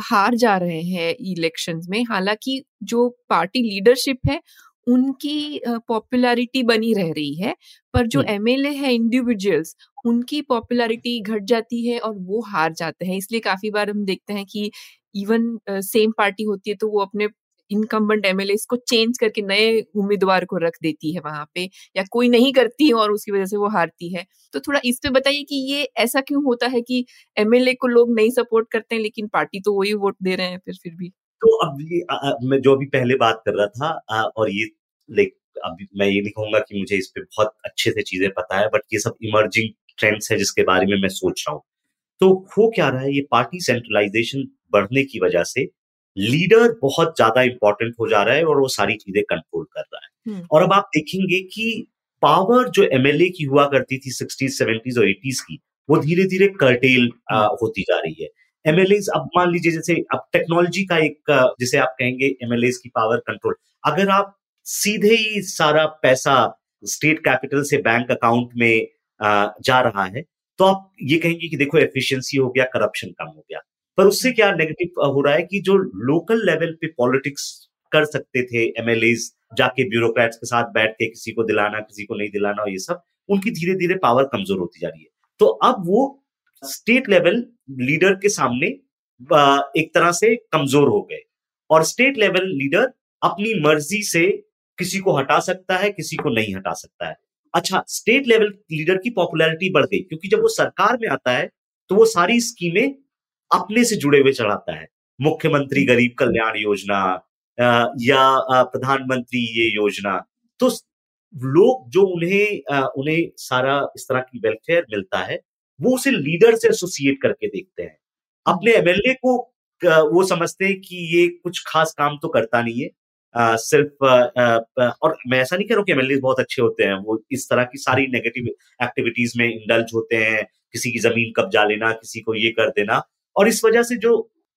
हार जा रहे हैं इलेक्शंस में। हालाँकि जो पार्टी लीडरशिप है उनकी पॉपुलैरिटी बनी रह रही है पर जो एमएलए है इंडिविजुअल्स उनकी पॉपुलैरिटी घट जाती है और वो हार जाते हैं। इसलिए काफ़ी बार हम देखते हैं कि इवन सेम पार्टी होती है तो वो अपने इनकम्बेंट एमएलए को चेंज करके नए उम्मीदवार को रख देती है वहाँ पे या कोई नहीं करती है और उसकी वजह से वो हारती है। तो थोड़ा इस पे बताइए कि ये ऐसा क्यों होता है कि एमएलए को लोग नहीं सपोर्ट करते हैं लेकिन पार्टी तो वही वोट दे रहे हैं फिर फिर भी? तो अब ये आ, मैं जो अभी पहले बात कर रहा था आ, और ये लाइक अभी मैं ये नहीं कहूँगा कि मुझे इस पे बहुत अच्छे से चीज़ें पता है बट ये सब इमर्जिंग ट्रेंड्स है जिसके बारे में मैं सोच रहा हूँ। तो हो क्या रहा है ये पार्टी सेंट्रलाइजेशन बढ़ने की वजह से लीडर बहुत ज़्यादा इंपॉर्टेंट हो जा रहा है और वो सारी चीज़ें कंट्रोल कर रहा है। और अब आप देखेंगे कि पावर जो एमएलए की हुआ करती थी सिक्सटीज सेवेंटीज और एटीज की वो धीरे धीरे कर्टेल होती जा रही है। एमएलए अब मान लीजिए जैसे अब टेक्नोलॉजी का एक, जिसे आप कहेंगे एमएलए की पावर कंट्रोल अगर आप सीधे ही सारा पैसा स्टेट कैपिटल से बैंक अकाउंट में जा रहा है तो आप ये कहेंगे कि देखो एफिशिएंसी हो गया करप्शन कम हो गया। पर उससे क्या नेगेटिव हो रहा है कि जो लोकल लेवल पे पॉलिटिक्स कर सकते थे एमएलए जाके ब्यूरोक्रेट्स के साथ बैठ के किसी को दिलाना, किसी को नहीं दिलाना और ये सब, उनकी धीरे धीरे पावर कमज़ोर होती जा रही है। तो अब वो स्टेट लेवल लीडर के सामने एक तरह से कमज़ोर हो गए। और स्टेट लेवल लीडर अपनी मर्ज़ी से किसी को हटा सकता है, किसी को नहीं हटा सकता है। अच्छा स्टेट लेवल लीडर की पॉपुलैरिटी बढ़ गई, क्योंकि जब वो सरकार में आता है तो वो सारी स्कीमें अपने से जुड़े हुए चढ़ाता है। मुख्यमंत्री। गरीब कल्याण योजना या प्रधानमंत्री ये योजना। तो लोग जो उन्हें उन्हें सारा इस तरह की वेलफेयर मिलता है वो उसे लीडर से एसोसिएट करके देखते हैं। अपने एमएलए को वो समझते हैं कि ये कुछ खास काम तो करता नहीं है। आ, सिर्फ़ आ, आ, और मैं ऐसा नहीं कह रहा हूँ कि एमएलए बहुत अच्छे होते हैं वो इस तरह की सारी नेगेटिव एक्टिविटीज़ में इंडल्ज होते हैं किसी की ज़मीन कब्जा लेना किसी को ये कर देना। और इस वजह से जो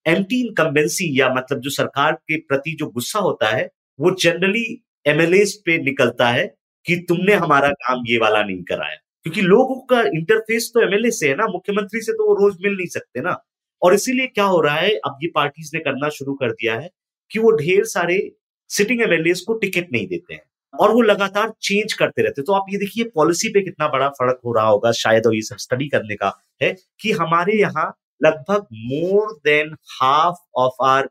एंटी इनकम्बेंसी या मतलब जो सरकार के प्रति जो गुस्सा होता है वो जनरली एमएलए पे निकलता है कि तुमने हमारा काम ये वाला नहीं कराया। क्योंकि लोगों का इंटरफेस तो एमएलए से है ना मुख्यमंत्री से तो वो रोज मिल नहीं सकते ना। और इसीलिए क्या हो रहा है अब ये पार्टीज़ ने करना शुरू कर दिया है कि वो ढेर सारे सिटिंग एमएलए को टिकट नहीं देते हैं और वो लगातार चेंज करते रहते तो आप ये देखिए पॉलिसी पे कितना बड़ा फ़र्क हो रहा होगा शायद और ये सब स्टडी करने का है कि हमारे यहाँ लगभग more than half of are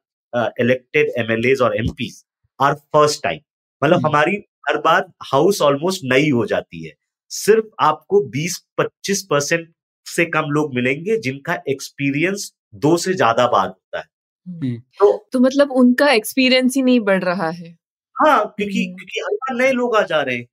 elected MLA और एम आर फ़र्स्ट टाइम मतलब हम्म। हमारी हर बार हाउस ऑलमोस्ट नई हो जाती है। सिर्फ़ आपको 20-25 परसेंट से कम लोग मिलेंगे जिनका एक्सपीरियंस दो से ज़्यादा बार होता है हम्म। तो तो मतलब उनका एक्सपीरियंस ही नहीं बढ़ रहा है हाँ क्योंकि हम्म। क्योंकि हर बार नए लोग आ जा रहे हैं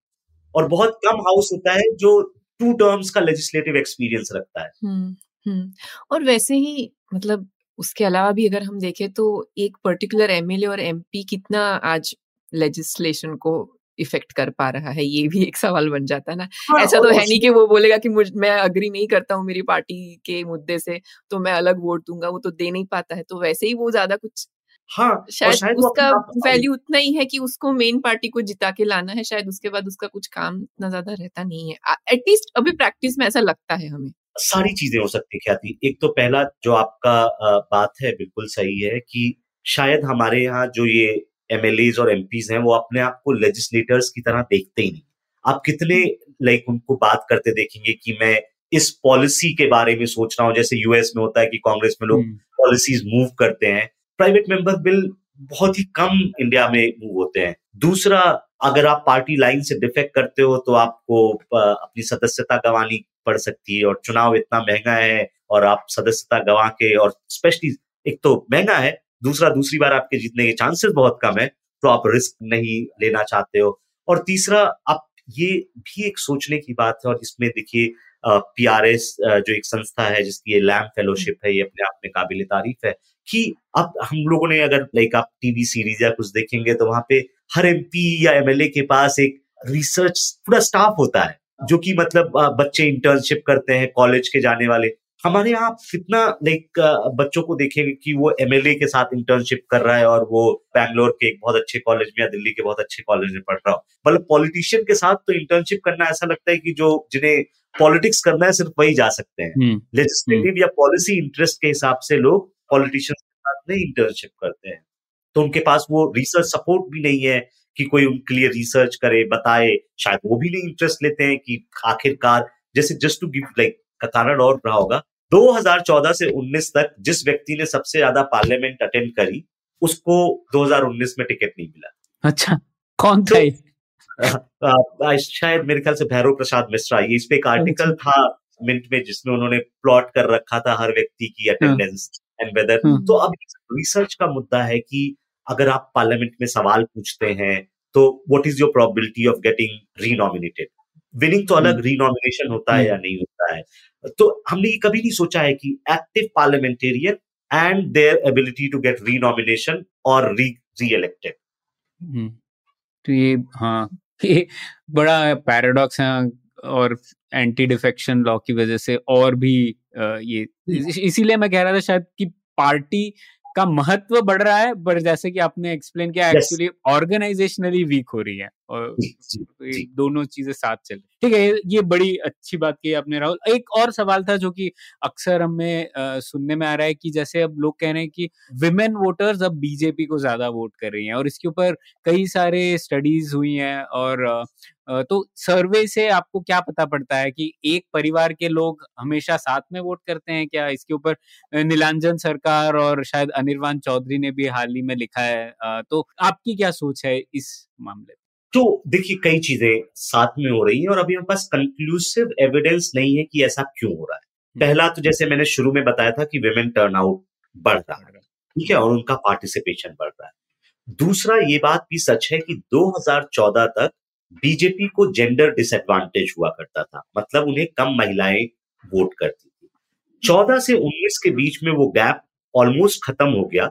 और बहुत कम हाउस होता है जो टू टर्म्स का लेजिस्लेटिव एक्सपीरियंस रखता है हुँ। और वैसे ही मतलब उसके अलावा भी अगर हम देखें तो एक पर्टिकुलर एमएलए और एमपी कितना आज लेजिस्लेशन को इफ़ेक्ट कर पा रहा है ये भी एक सवाल बन जाता है ना। हाँ, ऐसा तो है नहीं कि वो बोलेगा कि मुझ मैं अग्री नहीं करता हूँ मेरी पार्टी के मुद्दे से तो मैं अलग वोट दूँगा वो तो दे नहीं पाता है तो वैसे ही वो ज़्यादा कुछ हाँ शायद, शायद उसका वैल्यू उतना ही है कि उसको मेन पार्टी को जिता के लाना है शायद उसके बाद उसका कुछ काम इतना ज़्यादा रहता नहीं है। एटलीस्ट अभी प्रैक्टिस में ऐसा लगता है हमें। सारी चीज़ें हो सकती ख्याति। एक तो पहला जो आपका बात है बिल्कुल सही है कि शायद हमारे यहाँ जो ये एमएलए और एम हैं वो अपने आप को लेजिस्लेटर्स की तरह देखते ही नहीं। आप कितने लाइक उनको बात करते देखेंगे कि मैं इस पॉलिसी के बारे में सोच रहा हूँ जैसे यूएस में होता है कि कांग्रेस में लोग पॉलिसीज़ हम्म। मूव करते हैं। प्राइवेट मेंबर बिल बहुत ही कम इंडिया में मूव होते हैं। दूसरा अगर आप पार्टी लाइन से डिफेक्ट करते हो तो आपको अपनी सदस्यता गंवानी पड़ सकती है और चुनाव इतना महँगा है और आप सदस्यता गंवा के और स्पेशली एक तो महँगा है दूसरा, दूसरी बार आपके जीतने के चांसेस बहुत कम है तो आप रिस्क नहीं लेना चाहते हो। और तीसरा, आप ये भी एक सोचने की बात है और इसमें देखिए पीआरएस जो एक संस्था है, जिसकी ये लैम्प फेलोशिप है, ये अपने आप में काबिल तारीफ़ है कि अब हम लोगों ने अगर लाइक आप टीवी सीरीज़ या कुछ देखेंगे तो वहाँ पे हर एमपी या एमएलए के पास एक रिसर्च पूरा स्टाफ होता है, जो कि मतलब बच्चे इंटर्नशिप करते हैं कॉलेज के जाने वाले। हमारे यहाँ कितना लाइक बच्चों को देखेंगे कि वो एमएलए के साथ इंटर्नशिप कर रहा है और वो बैंगलोर के एक बहुत अच्छे कॉलेज में या दिल्ली के बहुत अच्छे कॉलेज में पढ़ रहा हो। मतलब पॉलिटिशियन के साथ तो इंटर्नशिप करना ऐसा लगता है कि जो जिन्हें पॉलिटिक्स करना है सिर्फ़ वही जा सकते हैं। Legislative hmm. या पॉलिसी इंटरेस्ट के हिसाब से लोग पॉलिटिशियंस के साथ नहीं इंटर्नशिप करते हैं। तो उनके पास वो रिसर्च सपोर्ट भी नहीं है कि कोई उनके लिए रिसर्च करे बताए। शायद वो भी नहीं इंटरेस्ट लेते हैं कि आखिरकार जैसे जस्ट टू गिव लाइक कारण और रहा होगा 2014 से 19 तक जिस व्यक्ति ने सबसे ज़्यादा पार्लियामेंट अटेंड करी उसको 2019 में टिकट नहीं मिला अच्छा कौन था तो, शायद मेरे ख्याल से भैरव प्रसाद मिश्रा ये इस पे एक आर्टिकल अच्छा। था मिनट में जिसमें उन्होंने प्लॉट कर रखा था हर व्यक्ति की अटेंडेंस एंड वेदर तो अब रिसर्च का मुद्दा है कि अगर आप पार्लियामेंट में सवाल पूछते हैं तो what is your probability of getting renominated winning तो अलग रीनॉमिनेशन। होता है या हम्म। नहीं होता है। तो हमने ये कभी नहीं सोचा है कि active parliamentarian and their ability to get renomination और री री इलेक्टेड तो ये हाँ ये बड़ा पैराडॉक्स है और एंटी डिफेक्शन लॉ की वजह से और भी ये इसीलिए मैं कह रहा था शायद कि पार्टी का महत्व बढ़ रहा है पर जैसे कि आपने एक्सप्लेन किया एक्चुअली ऑर्गेनाइजेशनली वीक हो रही है और दोनों चीज़ें साथ चल रही ठीक है ये बड़ी अच्छी बात की आपने राहुल। एक और सवाल था जो कि अक्सर हमें सुनने में आ रहा है कि जैसे अब लोग कह रहे हैं कि विमेन वोटर्स अब बीजेपी को ज़्यादा वोट कर रही हैं और इसके ऊपर कई सारे स्टडीज़ हुई हैं और तो सर्वे से आपको क्या पता पड़ता है कि एक परिवार के लोग हमेशा साथ में वोट करते हैं क्या? इसके ऊपर नीलांजन सरकार और शायद अनिर्वाण चौधरी ने भी हाल ही में लिखा है तो आपकी क्या सोच है इस मामले में? तो देखिए कई चीज़ें साथ में हो रही हैं और अभी हमारे पास कंक्लूसिव एविडेंस नहीं है कि ऐसा क्यों हो रहा है। हम्म। पहला तो जैसे मैंने शुरू में बताया था कि विमेन टर्नआउट बढ़ रहा है ठीक है और उनका पार्टिसिपेशन बढ़ रहा है। दूसरा ये बात भी सच है कि 2014 तक बीजेपी को जेंडर डिसएडवांटेज हुआ करता था। मतलब उन्हें कम महिलाएँ वोट करती थी। चौदह से उन्नीस के बीच में वो गैप ऑलमोस्ट खत्म हो गया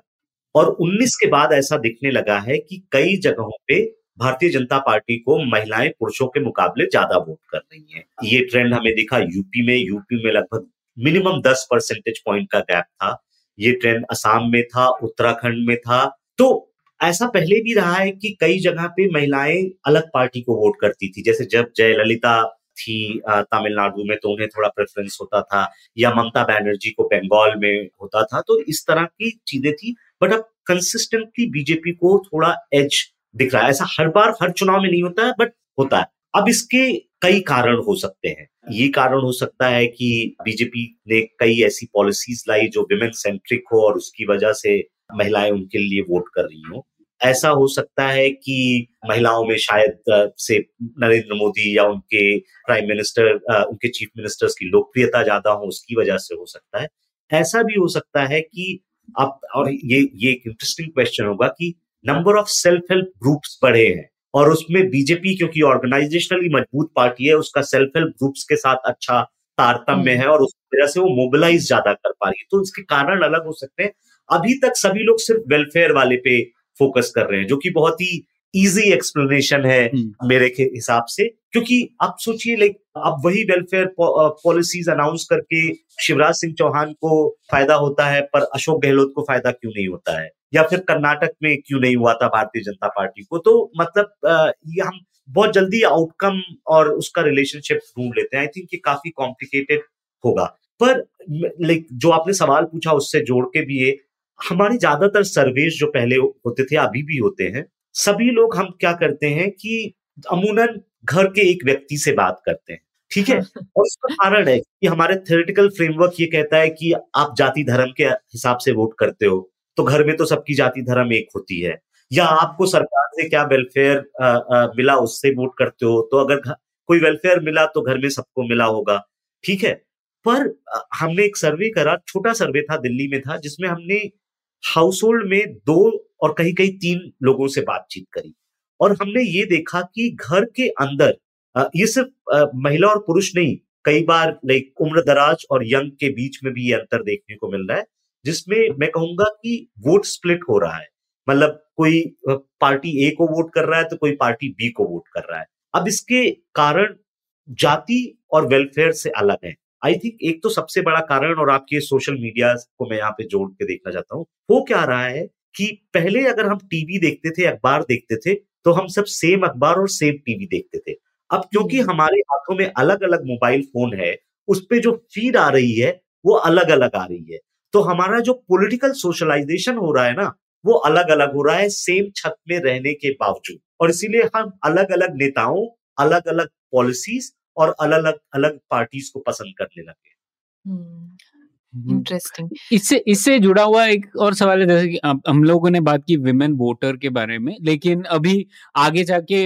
और उन्नीस के बाद ऐसा दिखने लगा है कि कई जगहों पे भारतीय जनता पार्टी को महिलाएँ पुरुषों के मुकाबले ज़्यादा वोट कर रही हैं। ये ट्रेंड हमें दिखा यूपी में। यूपी में लगभग मिनिमम दस परसेंटेज पॉइंट का गैप था। ये ट्रेंड असम में था, उत्तराखंड में था। तो ऐसा पहले भी रहा है कि कई जगह पे महिलाएँ अलग पार्टी को वोट करती थी। जैसे जब जयललिता थी तमिलनाडु में तो उन्हें थोड़ा प्रेफरेंस होता था, या ममता बनर्जी को बंगाल में होता था तो इस तरह की चीज़ें थी बट अब कंसिस्टेंटली बीजेपी को थोड़ा एज दिख रहा है। ऐसा हर बार, हर चुनाव में नहीं होता है बट होता है। अब इसके कई कारण हो सकते हैं। ये कारण हो सकता है कि बीजेपी ने कई ऐसी पॉलिसीज़ लाई जो विमेन सेंट्रिक हो और उसकी वजह से महिलाएँ उनके लिए वोट कर रही हो। ऐसा हो सकता है कि महिलाओं में शायद से नरेंद्र मोदी या उनके प्राइम मिनिस्टर उनके चीफ मिनिस्टर्स की लोकप्रियता ज़्यादा हो उसकी वजह से हो सकता है। ऐसा भी हो सकता है कि आप और ये ये एक इंटरेस्टिंग क्वेश्चन होगा कि number of self help groups बढ़े हैं और उसमें बीजेपी क्योंकि ऑर्गेनाइजेशनली मज़बूत पार्टी है उसका सेल्फ हेल्प ग्रुप्स के साथ अच्छा तारतम्य है और उस वजह से वो मोबिलाइज ज़्यादा कर पा रही है। तो इसके कारण अलग हो सकते हैं। अभी तक सभी लोग सिर्फ़ वेलफेयर वाले पे फोकस कर रहे हैं जो कि बहुत ही इजी एक्सप्लेनेशन है हम्म। मेरे के हिसाब से। क्योंकि आप सोचिए लाइक अब वही वेलफेयर पॉलिसीज़ अनाउंस करके शिवराज सिंह चौहान को फ़ायदा होता है पर अशोक गहलोत को फ़ायदा क्यों नहीं होता है? या फिर कर्नाटक में क्यों नहीं हुआ था भारतीय जनता पार्टी को? तो मतलब ये हम बहुत जल्दी आउटकम और उसका रिलेशनशिप ढूंढ लेते हैं। आई थिंक ये काफ़ी कॉम्प्लिकेटेड होगा। पर लाइक जो आपने सवाल पूछा उससे जोड़ के भी ये हमारे ज़्यादातर सर्वेज जो पहले होते थे अभी भी होते हैं सभी लोग हम क्या करते हैं कि अमूनन घर के एक व्यक्ति से बात करते हैं ठीक है? और उसका कारण है कि हमारे थेरेटिकल फ्रेमवर्क ये कहता है कि आप जाति धर्म के हिसाब से वोट करते हो तो घर में तो सबकी जाति धर्म एक होती है। या आपको सरकार से क्या वेलफेयर मिला उससे वोट करते हो तो अगर कोई वेलफेयर मिला तो घर में सबको मिला होगा ठीक है? पर हमने एक सर्वे करा छोटा सर्वे था दिल्ली में था जिसमें हमने हाउस होल्ड में दो और कहीं कहीं तीन लोगों से बातचीत करी। और हमने ये देखा कि घर के अंदर ये सिर्फ़ महिला और पुरुष नहीं, कई बार लाइक उम्र दराज और यंग के बीच में भी ये अंतर देखने को मिल रहा है, जिसमें मैं कहूँगा कि वोट स्प्लिट हो रहा है। मतलब कोई पार्टी ए को वोट कर रहा है तो कोई पार्टी बी को वोट कर रहा है। अब इसके कारण जाति और वेलफेयर से अलग है। आई थिंक एक तो सबसे बड़ा कारण और आपके सोशल मीडिया को मैं यहाँ पे जोड़ के देखना चाहता हूँ वो क्या रहा है कि पहले अगर हम टीवी देखते थे अखबार देखते थे तो हम सब सेम अखबार और सेम टीवी देखते थे। अब क्योंकि हम्म। हमारे हाथों में अलग अलग मोबाइल फ़ोन है उस पर जो फ़ीड आ रही है वो अलग अलग आ रही है। तो हमारा जो पॉलिटिकल सोशलाइजेशन हो रहा है ना वो अलग अलग हो रहा है सेम छत में रहने के बावजूद। और इसीलिए हम अलग अलग नेताओं अलग अलग पॉलिसीज़ और अलग अलग अलग पार्टीज़ को पसंद करने लगे इंटरेस्टिंग हम्म। हम्म। इससे इससे जुड़ा हुआ एक और सवाल है जैसे कि हम लोगों ने बात की विमेन वोटर के बारे में लेकिन अभी आगे जाके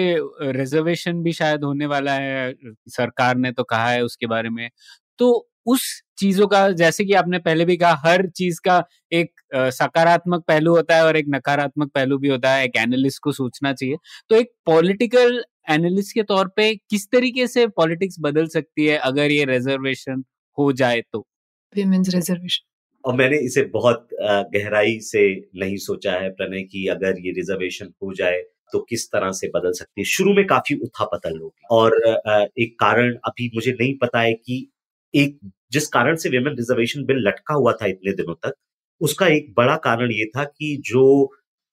रिजर्वेशन भी शायद होने वाला है सरकार ने तो कहा है उसके बारे में तो उस चीज़ों का जैसे कि आपने पहले भी कहा हर चीज़ का एक सकारात्मक पहलू होता है और एक नकारात्मक पहलू भी होता है एक एनालिस्ट को सोचना चाहिए तो एक पॉलिटिकल एनालिस्ट के तौर पे किस तरीके से पॉलिटिक्स बदल सकती है अगर ये रिजर्वेशन हो जाए तो? विमेंस रिजर्वेशन और मैंने इसे बहुत गहराई से नहीं सोचा है प्रणय की अगर ये रिजर्वेशन हो जाए तो किस तरह से बदल सकती है। शुरू में काफ़ी उथापतल होगी और एक कारण अभी मुझे नहीं पता है कि एक जिस कारण से वेमेन रिजर्वेशन बिल लटका हुआ था इतने दिनों तक उसका एक बड़ा कारण ये था कि जो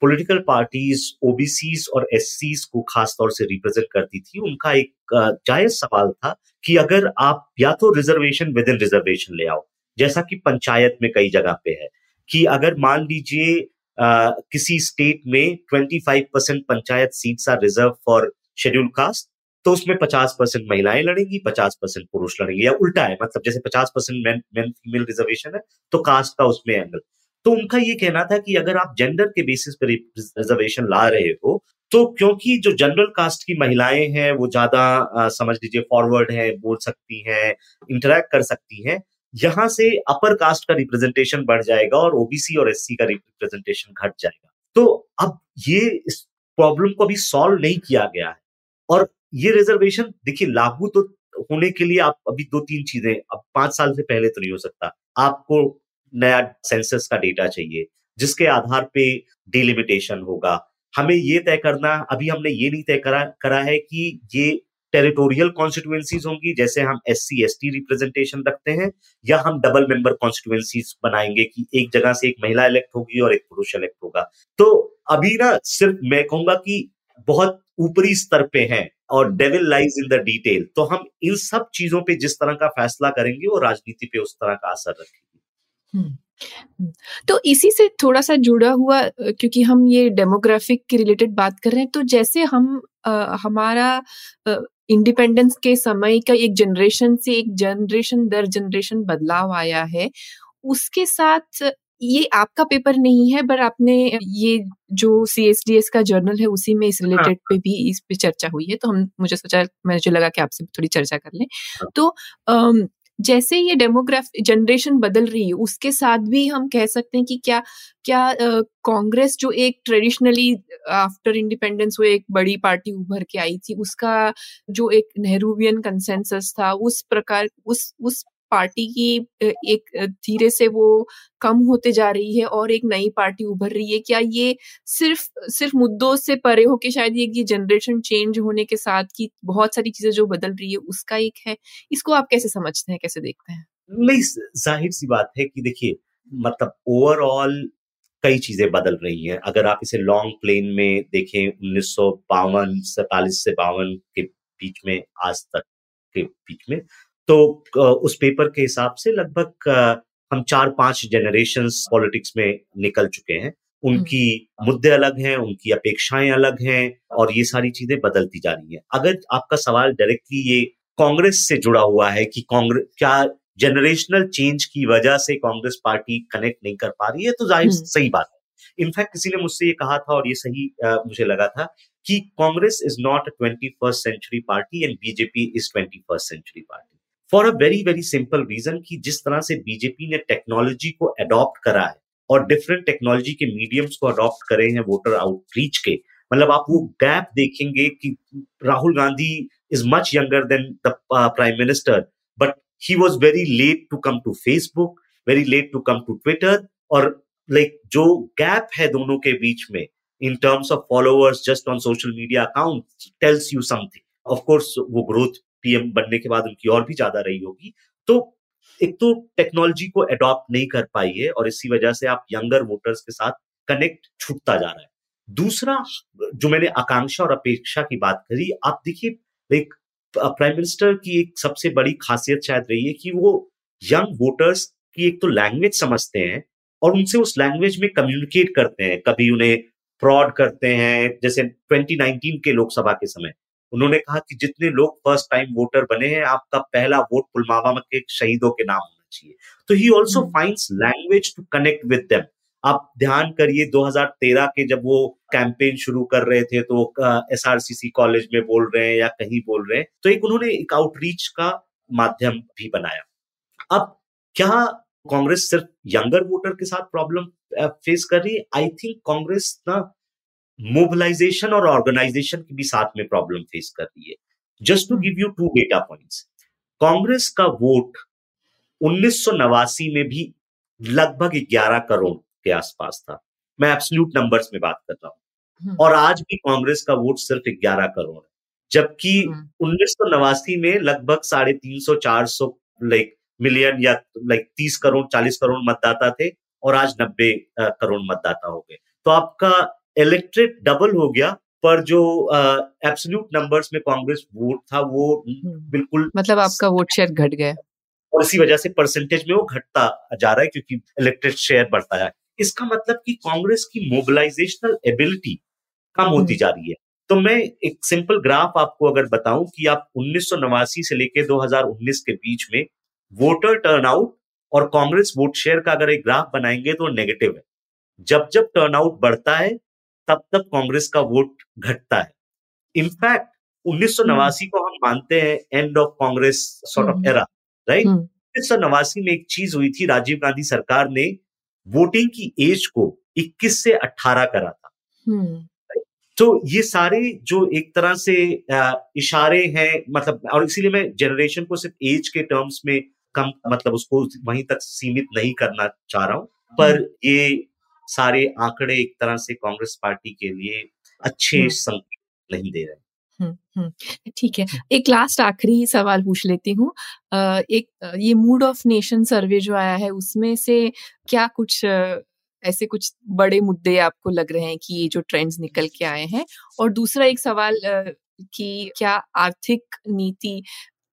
पॉलिटिकल पार्टीज़ ओबीसीज और एस को खास तौर से रिप्रेजेंट करती थी, उनका एक जायज़ सवाल था कि अगर आप या तो रिजर्वेशन विद इन रिजर्वेशन ले आओ, जैसा कि पंचायत में कई जगह पे है, कि अगर मान लीजिए किसी स्टेट में 25 percent panchayat seats are reserve for schedule caste तो उसमें पचास परसेंट महिलाएँ लड़ेंगी, पचास परसेंट पुरुष लड़ेंगे, या उल्टा है मतलब जैसे पचास percent man man female reservation है तो कास्ट का उसमें एंगल तो उनका ये कहना था कि अगर आप जेंडर के बेसिस पर रिजर्वेशन ला रहे हो तो क्योंकि जो जनरल कास्ट की महिलाएँ हैं, वो ज़्यादा समझ लीजिए फॉरवर्ड है, बोल सकती हैं इंटरेक्ट कर सकती हैं, यहाँ से अपर कास्ट का रिप्रेजेंटेशन बढ़ जाएगा और ओबीसी और एससी का रिप्रेजेंटेशन घट जाएगा। तो अब ये इस प्रॉब्लम को अभी सॉल्व नहीं किया गया है। और ये रिजर्वेशन देखिए, लागू तो होने के लिए आप अभी दो तीन चीज़ें, अब पाँच साल से पहले तो नहीं हो सकता। आपको नया सेंसस का डेटा चाहिए, जिसके आधार पे डिलिमिटेशन होगा। हमें ये तय करना, अभी हमने ये नहीं तय करा करा है कि ये टेरिटोरियल कॉन्स्टिट्युएंसीज होंगी, जैसे हम S C S T representation रखते हैं, या हम डबल मेंबर कॉन्स्टिट्युएंसीज बनाएँगे कि एक जगह से एक महिला इलेक्ट होगी और एक पुरुष इलेक्ट होगा। तो अभी ना सिर्फ़ मैं कहूँगा कि बहुत ऊपरी स्तर पे हैं और devil lies in the detail तो हम इन सब चीज़ों पे जिस तरह का फैसला करेंगे, वो राजनीति पे उस तरह का असर रखेगी। तो इसी से थोड़ा सा जुड़ा हुआ क्योंकि हम ये डेमोग्राफिक के रिलेटेड बात कर रहे हैं तो जैसे हम आ, हमारा इंडिपेंडेंस के समय का एक जनरेशन से एक जनरेशन दर जनरेशन बदलाव आया है उसके साथ ये आपका पेपर नहीं है पर आपने ये जो सी एस डी एस का जर्नल है उसी में इस रिलेटेड हाँ। पे भी इस पे चर्चा हुई है तो हम मुझे सोचा मुझे लगा कि आपसे थोड़ी चर्चा कर लें हाँ। तो जैसे ये डेमोग्राफ जनरेशन बदल रही है, उसके साथ भी हम कह सकते हैं कि क्या क्या कांग्रेस जो एक ट्रेडिशनली आफ्टर इंडिपेंडेंस वो एक बड़ी पार्टी उभर के आई थी, उसका जो एक नेहरूवियन कंसेंसस था, उस प्रकार, उस उस पार्टी की एक धीरे से वो कम होते जा रही है और एक नई पार्टी उभर रही है। क्या ये सिर्फ़ सिर्फ़ मुद्दों से परे होके शायद ये जनरेशन चेंज होने के साथ की बहुत सारी चीज़ें जो बदल रही है, उसका एक है। इसको आप कैसे समझते हैं, कैसे देखते हैं? नहीं ज़ाहिर सी बात है कि देखिए मतलब ओवरऑल कई चीज़ें बदल रही हैं। अगर आप इसे लॉन्ग प्लेन में देखें, उन्नीस सौ बावन, सैतालीस से बावन के बीच में, आज तक के बीच में तो उस पेपर के हिसाब से लगभग हम चार पाँच जनरेशन पॉलिटिक्स में निकल चुके हैं। उनकी मुद्दे अलग हैं उनकी अपेक्षाएँ अलग हैं और ये सारी चीज़ें बदलती जा रही हैं। अगर आपका सवाल डायरेक्टली ये कांग्रेस से जुड़ा हुआ है कि कांग्रेस क्या जनरेशनल चेंज की वजह से कांग्रेस पार्टी कनेक्ट नहीं कर पा रही है तो ज़ाहिर सही बात है। इनफैक्ट किसी ने मुझसे ये कहा था और ये सही आ, मुझे लगा था कि Congress is not a twenty first century party and BJP is twenty first century party for a very very simple reason कि जिस तरह से बीजेपी ने टेक्नोलॉजी को अडॉप्ट करा है और डिफरेंट टेक्नोलॉजी के मीडियम्स को अडॉप्ट करे हैं वोटर आउटरीच के मतलब आप वो गैप देखेंगे कि Rahul Gandhi is much younger than the prime minister but he was very late to come to Facebook very late to come to Twitter और लाइक like, जो गैप है दोनों के बीच में in terms of followers just on social media account tells you something of course वो growth PM बनने के बाद उनकी और भी ज़्यादा रही होगी। तो एक तो टेक्नोलॉजी को एडॉप्ट नहीं कर पाई है और इसी वजह से आप यंगर वोटर्स के साथ कनेक्ट छूटता जा रहा है। दूसरा, जो मैंने आकांक्षा और अपेक्षा की बात करी, आप देखिए, एक प्राइम मिनिस्टर की एक सबसे बड़ी खासियत शायद रही है कि वो यंग वोटर्स की एक तो लैंग्वेज समझते हैं और उनसे उस लैंग्वेज में कम्युनिकेट करते हैं। कभी उन्हें फ्रॉड करते हैं, जैसे 2019 के लोकसभा के समय। उन्होंने कहा कि जितने लोग फ़र्स्ट टाइम वोटर बने हैं आपका पहला वोट पुलवामा के शहीदों के नाम होना चाहिए। तो he also finds language to connect with them आप ध्यान करिए 2013 के जब वो कैंपेन शुरू कर रहे थे तो S R C C college में बोल रहे हैं या कहीं बोल रहे हैं तो एक उन्होंने एक आउटरीच का माध्यम भी बनाया। अब क्या कांग्रेस सिर्फ़ यंगर वोटर के साथ प्रॉब्लम फेस कर रही है? आई थिंक कांग्रेस ना मोबिलाइजेशन और ऑर्गेनाइजेशन की भी साथ में प्रॉब्लम फेस कर रही है। Just to give you two data points Congress का वोट उन्नीस में भी लगभग 11 करोड़ के आसपास था। मैं एब्सोल्यूट नंबर्स में बात कर रहा हूँ। हम्म। और आज भी कांग्रेस का वोट सिर्फ़ 11 करोड़ है। जबकि हम्म। उन्नीस में लगभग साढ़े तीन सौ चार सौ लाइक मिलियन या लाइक तीस करोड़ चालीस करोड़ मतदाता थे और आज नब्बे करोड़ मतदाता हो गए। तो आपका इलेक्ट्रेट डबल हो गया पर जो एब्सोल्यूट नंबर्स में कांग्रेस वोट था वो हम्म। बिल्कुल मतलब आपका वोट शेयर घट गया और इसी वजह से परसेंटेज में वो घटता जा रहा है क्योंकि इलेक्ट्रेट शेयर बढ़ता है इसका मतलब कि कांग्रेस की मोबिलाइजेशनल एबिलिटी कम होती हम्म। जा रही है तो मैं एक सिंपल ग्राफ आपको अगर बताऊँ कि आप उन्नीस सौ नवासी से लेके 2019 के बीच में वोटर टर्नआउट और कांग्रेस वोट शेयर का अगर एक ग्राफ बनाएँगे तो नेगेटिव है जब जब टर्नआउट बढ़ता है तब तक कांग्रेस का वोट घटता है इनफैक्ट उन्नीस। को हम मानते हैं end of Congress sort of era right उन्नीस में एक चीज़ हुई थी राजीव गांधी सरकार ने वोटिंग की एज को 21 से 18 करा था हम्म। तो ये सारे जो एक तरह से इशारे हैं मतलब और इसीलिए मैं जनरेशन को सिर्फ़ एज के टर्म्स में कम मतलब उसको वहीं तक सीमित नहीं करना चाह रहा हूँ पर हम्म। ये सारे आंकड़े एक तरह से कांग्रेस पार्टी के लिए अच्छे हम्म। संकेत नहीं दे रहे। ठीक है एक लास्ट आखिरी सवाल पूछ लेती हूँ। एक ये मूड ऑफ़ नेशन सर्वे जो आया है उसमें से क्या कुछ ऐसे कुछ बड़े मुद्दे आपको लग रहे हैं कि ये जो ट्रेंड्स निकल के आए हैं? और दूसरा एक सवाल कि क्या आर्थिक नीति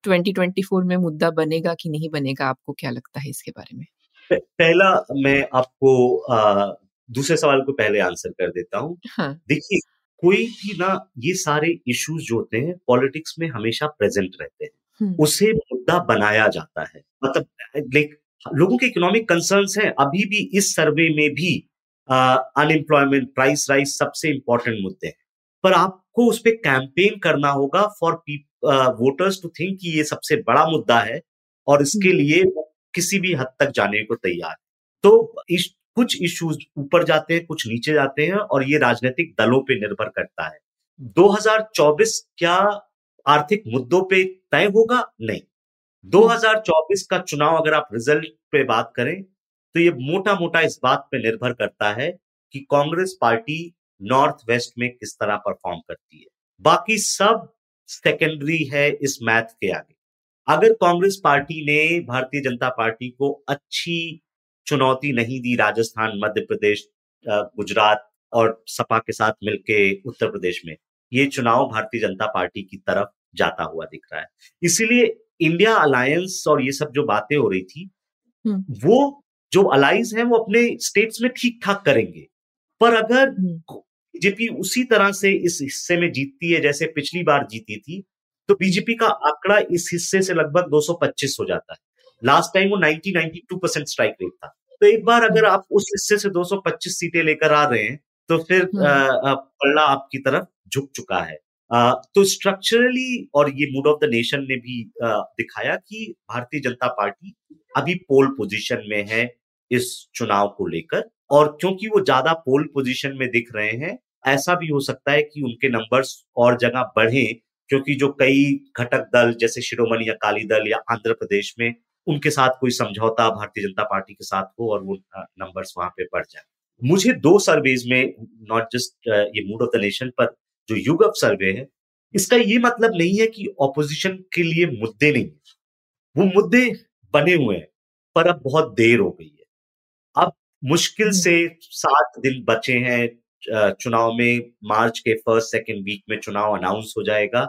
2024 में मुद्दा बनेगा कि नहीं बनेगा? आपको क्या लगता है इसके बारे में? पहला मैं आपको दूसरे सवाल को पहले आंसर कर देता हूँ। हाँ. देखिए कोई भी ना ये सारे इश्यूज़ जो होते हैं पॉलिटिक्स में हमेशा प्रेजेंट रहते हैं। उसे मुद्दा बनाया जाता है। मतलब लाइक लोगों के इकोनॉमिक कंसर्न्स हैं। अभी भी इस सर्वे में भी अनएम्प्लॉयमेंट प्राइस राइज सबसे इंपॉर्टेंट मुद्दे हैं। पर आपको उस पर कैंपेन करना होगा फॉर वोटर्स टू थिंक कि ये सबसे बड़ा मुद्दा है और इसके लिए किसी भी हद तक जाने को तैयार। तो इस कुछ इश्यूज़ ऊपर जाते हैं, कुछ नीचे जाते हैं और ये राजनीतिक दलों पे निर्भर करता है। 2024 क्या आर्थिक मुद्दों पे तय होगा? नहीं। 2024 का चुनाव अगर आप रिज़ल्ट पे बात करें तो ये मोटा मोटा इस बात पे निर्भर करता है कि कांग्रेस पार्टी नॉर्थ वेस्ट में किस तरह परफॉर्म करती है। बाकी सब सेकेंडरी है इस मैथ के आगे। अगर कांग्रेस पार्टी ने भारतीय जनता पार्टी को अच्छी चुनौती नहीं दी राजस्थान मध्य प्रदेश गुजरात और सपा के साथ मिलके उत्तर प्रदेश में। ये चुनाव भारतीय जनता पार्टी की तरफ़ जाता हुआ दिख रहा है। इसीलिए इंडिया अलायंस और ये सब जो बातें हो रही थी वो जो अलाइंस है वो अपने स्टेट्स में ठीक ठाक करेंगे। पर अगर बीजेपी उसी तरह से इस हिस्से में जीतती है जैसे पिछली बार जीती थी तो बीजेपी का आंकड़ा इस हिस्से से लगभग 225 हो जाता है। लास्ट टाइम वो 90 92 परसेंट स्ट्राइक रेट था। तो एक बार अगर आप उस हिस्से से 225 सीटें लेकर आ रहे हैं तो फिर पल्ला आपकी तरफ़ झुक चुका है। आ, तो स्ट्रक्चरली और ये मूड ऑफ़ द नेशन ने भी आ, दिखाया कि भारतीय जनता पार्टी अभी पोल पोजीशन में है इस चुनाव को लेकर और क्योंकि वो ज़्यादा पोल पोजीशन में दिख रहे हैं ऐसा भी हो सकता है कि उनके नंबर्स और जगह बढ़े क्योंकि जो कई घटक दल जैसे शिरोमणि अकाली दल या आंध्र प्रदेश में उनके साथ कोई समझौता भारतीय जनता पार्टी के साथ हो और वो नंबर्स वहाँ पे बढ़ जाए। मुझे दो सर्वेज में नॉट जस्ट ये मूड ऑफ़ द नेशन पर जो युगअप सर्वे है, इसका ये मतलब नहीं है कि ऑपोजिशन के लिए मुद्दे नहीं है। वो मुद्दे बने हुए हैं, पर अब बहुत देर हो गई है। अब मुश्किल। से सात दिन बचे हैं चुनाव में, मार्च के फ़र्स्ट सेकेंड वीक में चुनाव अनाउंस हो जाएगा।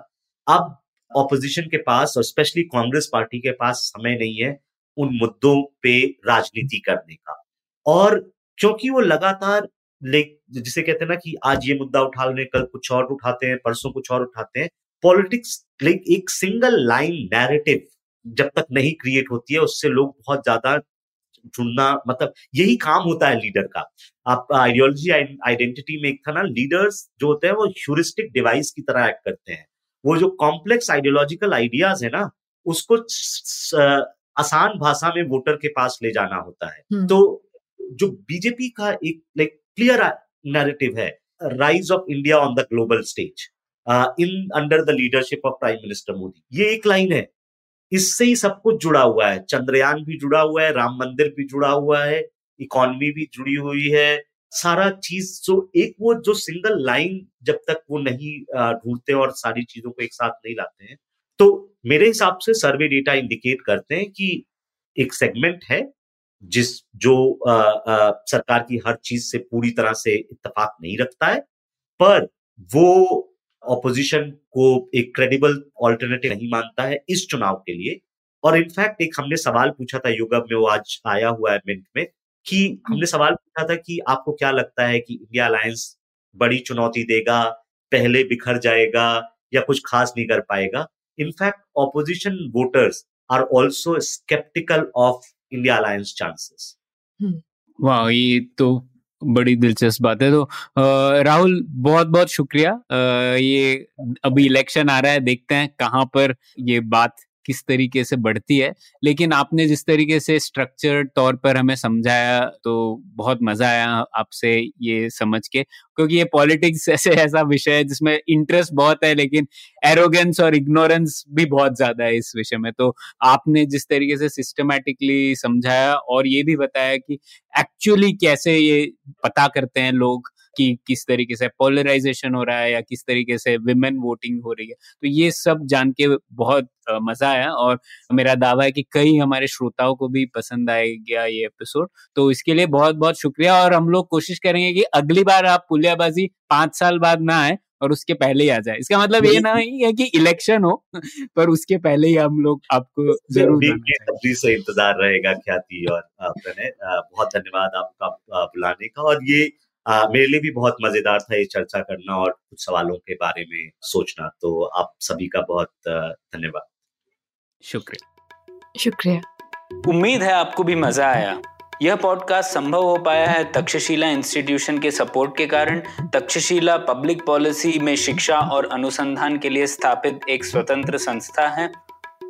अब ऑपोजिशन के पास और स्पेशली कांग्रेस पार्टी के पास समय नहीं है उन मुद्दों पे राजनीति करने का। और क्योंकि वो लगातार जिसे कहते हैं ना कि आज ये मुद्दा उठा लें, कल कुछ और उठाते हैं, परसों कुछ और उठाते हैं पॉलिटिक्स लाइक एक सिंगल लाइन नैरेटिव जब तक नहीं क्रिएट होती है, उससे लोग बहुत ज़्यादा चुनना मतलब यही काम होता है लीडर का। आप आइडियोलॉजी आइडेंटिटी में एक था ना लीडर्स जो होते हैं वो ह्यूरिस्टिक डिवाइस की तरह एक्ट करते हैं। वो जो कॉम्प्लेक्स आइडियोलॉजिकल आइडियाज़ है ना उसको आसान भाषा में वोटर के पास ले जाना होता है। हम्म। तो जो बीजेपी का एक लाइक क्लियर नैरेटिव है rise of India on the global stage in under the leadership of prime minister Modi ये एक लाइन है। इससे ही सब कुछ जुड़ा हुआ है। चंद्रयान भी जुड़ा हुआ है राम मंदिर भी जुड़ा हुआ है इकोनॉमी भी जुड़ी हुई है सारा चीज़ जो एक वो जो सिंगल लाइन जब तक वो नहीं ढूंढते और सारी चीज़ों को एक साथ नहीं लाते हैं तो मेरे हिसाब से सर्वे डेटा इंडिकेट करते हैं कि एक सेगमेंट है जिस जो आ, आ, सरकार की हर चीज़ से पूरी तरह से इतफाक नहीं रखता है पर वो ऑपोजिशन को एक क्रेडिबल ऑल्टरनेटिव नहीं मानता है इस चुनाव के लिए और इनफैक्ट एक हमने सवाल पूछा था युगम में वो आज आया हुआ है मिंट में कि हमने सवाल पूछा था कि आपको क्या लगता है कि इंडिया अलायंस बड़ी चुनौती देगा पहले बिखर जाएगा या कुछ खास नहीं कर पाएगा? In fact opposition voters are also sceptical of India alliance chances वाह ये तो बड़ी दिलचस्प बात है। तो राहुल बहुत बहुत शुक्रिया। आ, ये अभी इलेक्शन आ रहा है देखते हैं कहाँ पर ये बात किस तरीके से बढ़ती है। लेकिन आपने जिस तरीके से स्ट्रक्चर तौर पर हमें समझाया तो बहुत मज़ा आया आपसे ये समझ के। क्योंकि ये पॉलिटिक्स ऐसे ऐसा विषय है जिसमें इंटरेस्ट बहुत है, लेकिन एरोगेंस और इग्नोरेंस भी बहुत ज़्यादा है इस विषय में। तो आपने जिस तरीके से सिस्टमेटिकली समझाया और ये भी बताया कि एक्चुअली कैसे ये पता करते हैं लोग कि किस तरीके से पोलराइजेशन हो रहा है या किस तरीके से विमेन वोटिंग हो रही है। तो ये सब जान के बहुत मज़ा आया और मेरा दावा है कि कई हमारे श्रोताओं को भी पसंद आएगा ये एपिसोड तो इसके लिए बहुत बहुत शुक्रिया और हम लोग कोशिश करेंगे कि अगली बार आप पुलियाबाजी पाँच साल बाद ना आए और उसके पहले ही आ जाए। इसका मतलब ये नहीं है कि इलेक्शन हो पर उसके पहले ही हम लोग आपको ज़रूर से इंतज़ार रहेगा ख्याति और आपने बहुत धन्यवाद आपका बुलाने का और ये आ, मेरे लिए भी बहुत मज़ेदार था ये चर्चा करना और कुछ सवालों के बारे में सोचना तो आप सभी का बहुत धन्यवाद। शुक्रिया। शुक्रिया। उम्मीद है आपको भी मज़ा आया। यह पॉडकास्ट संभव हो पाया है तक्षशिला इंस्टीट्यूशन के सपोर्ट के कारण। तक्षशिला पब्लिक पॉलिसी में शिक्षा और अनुसंधान के लिए स्थापित एक स्वतंत्र संस्था है।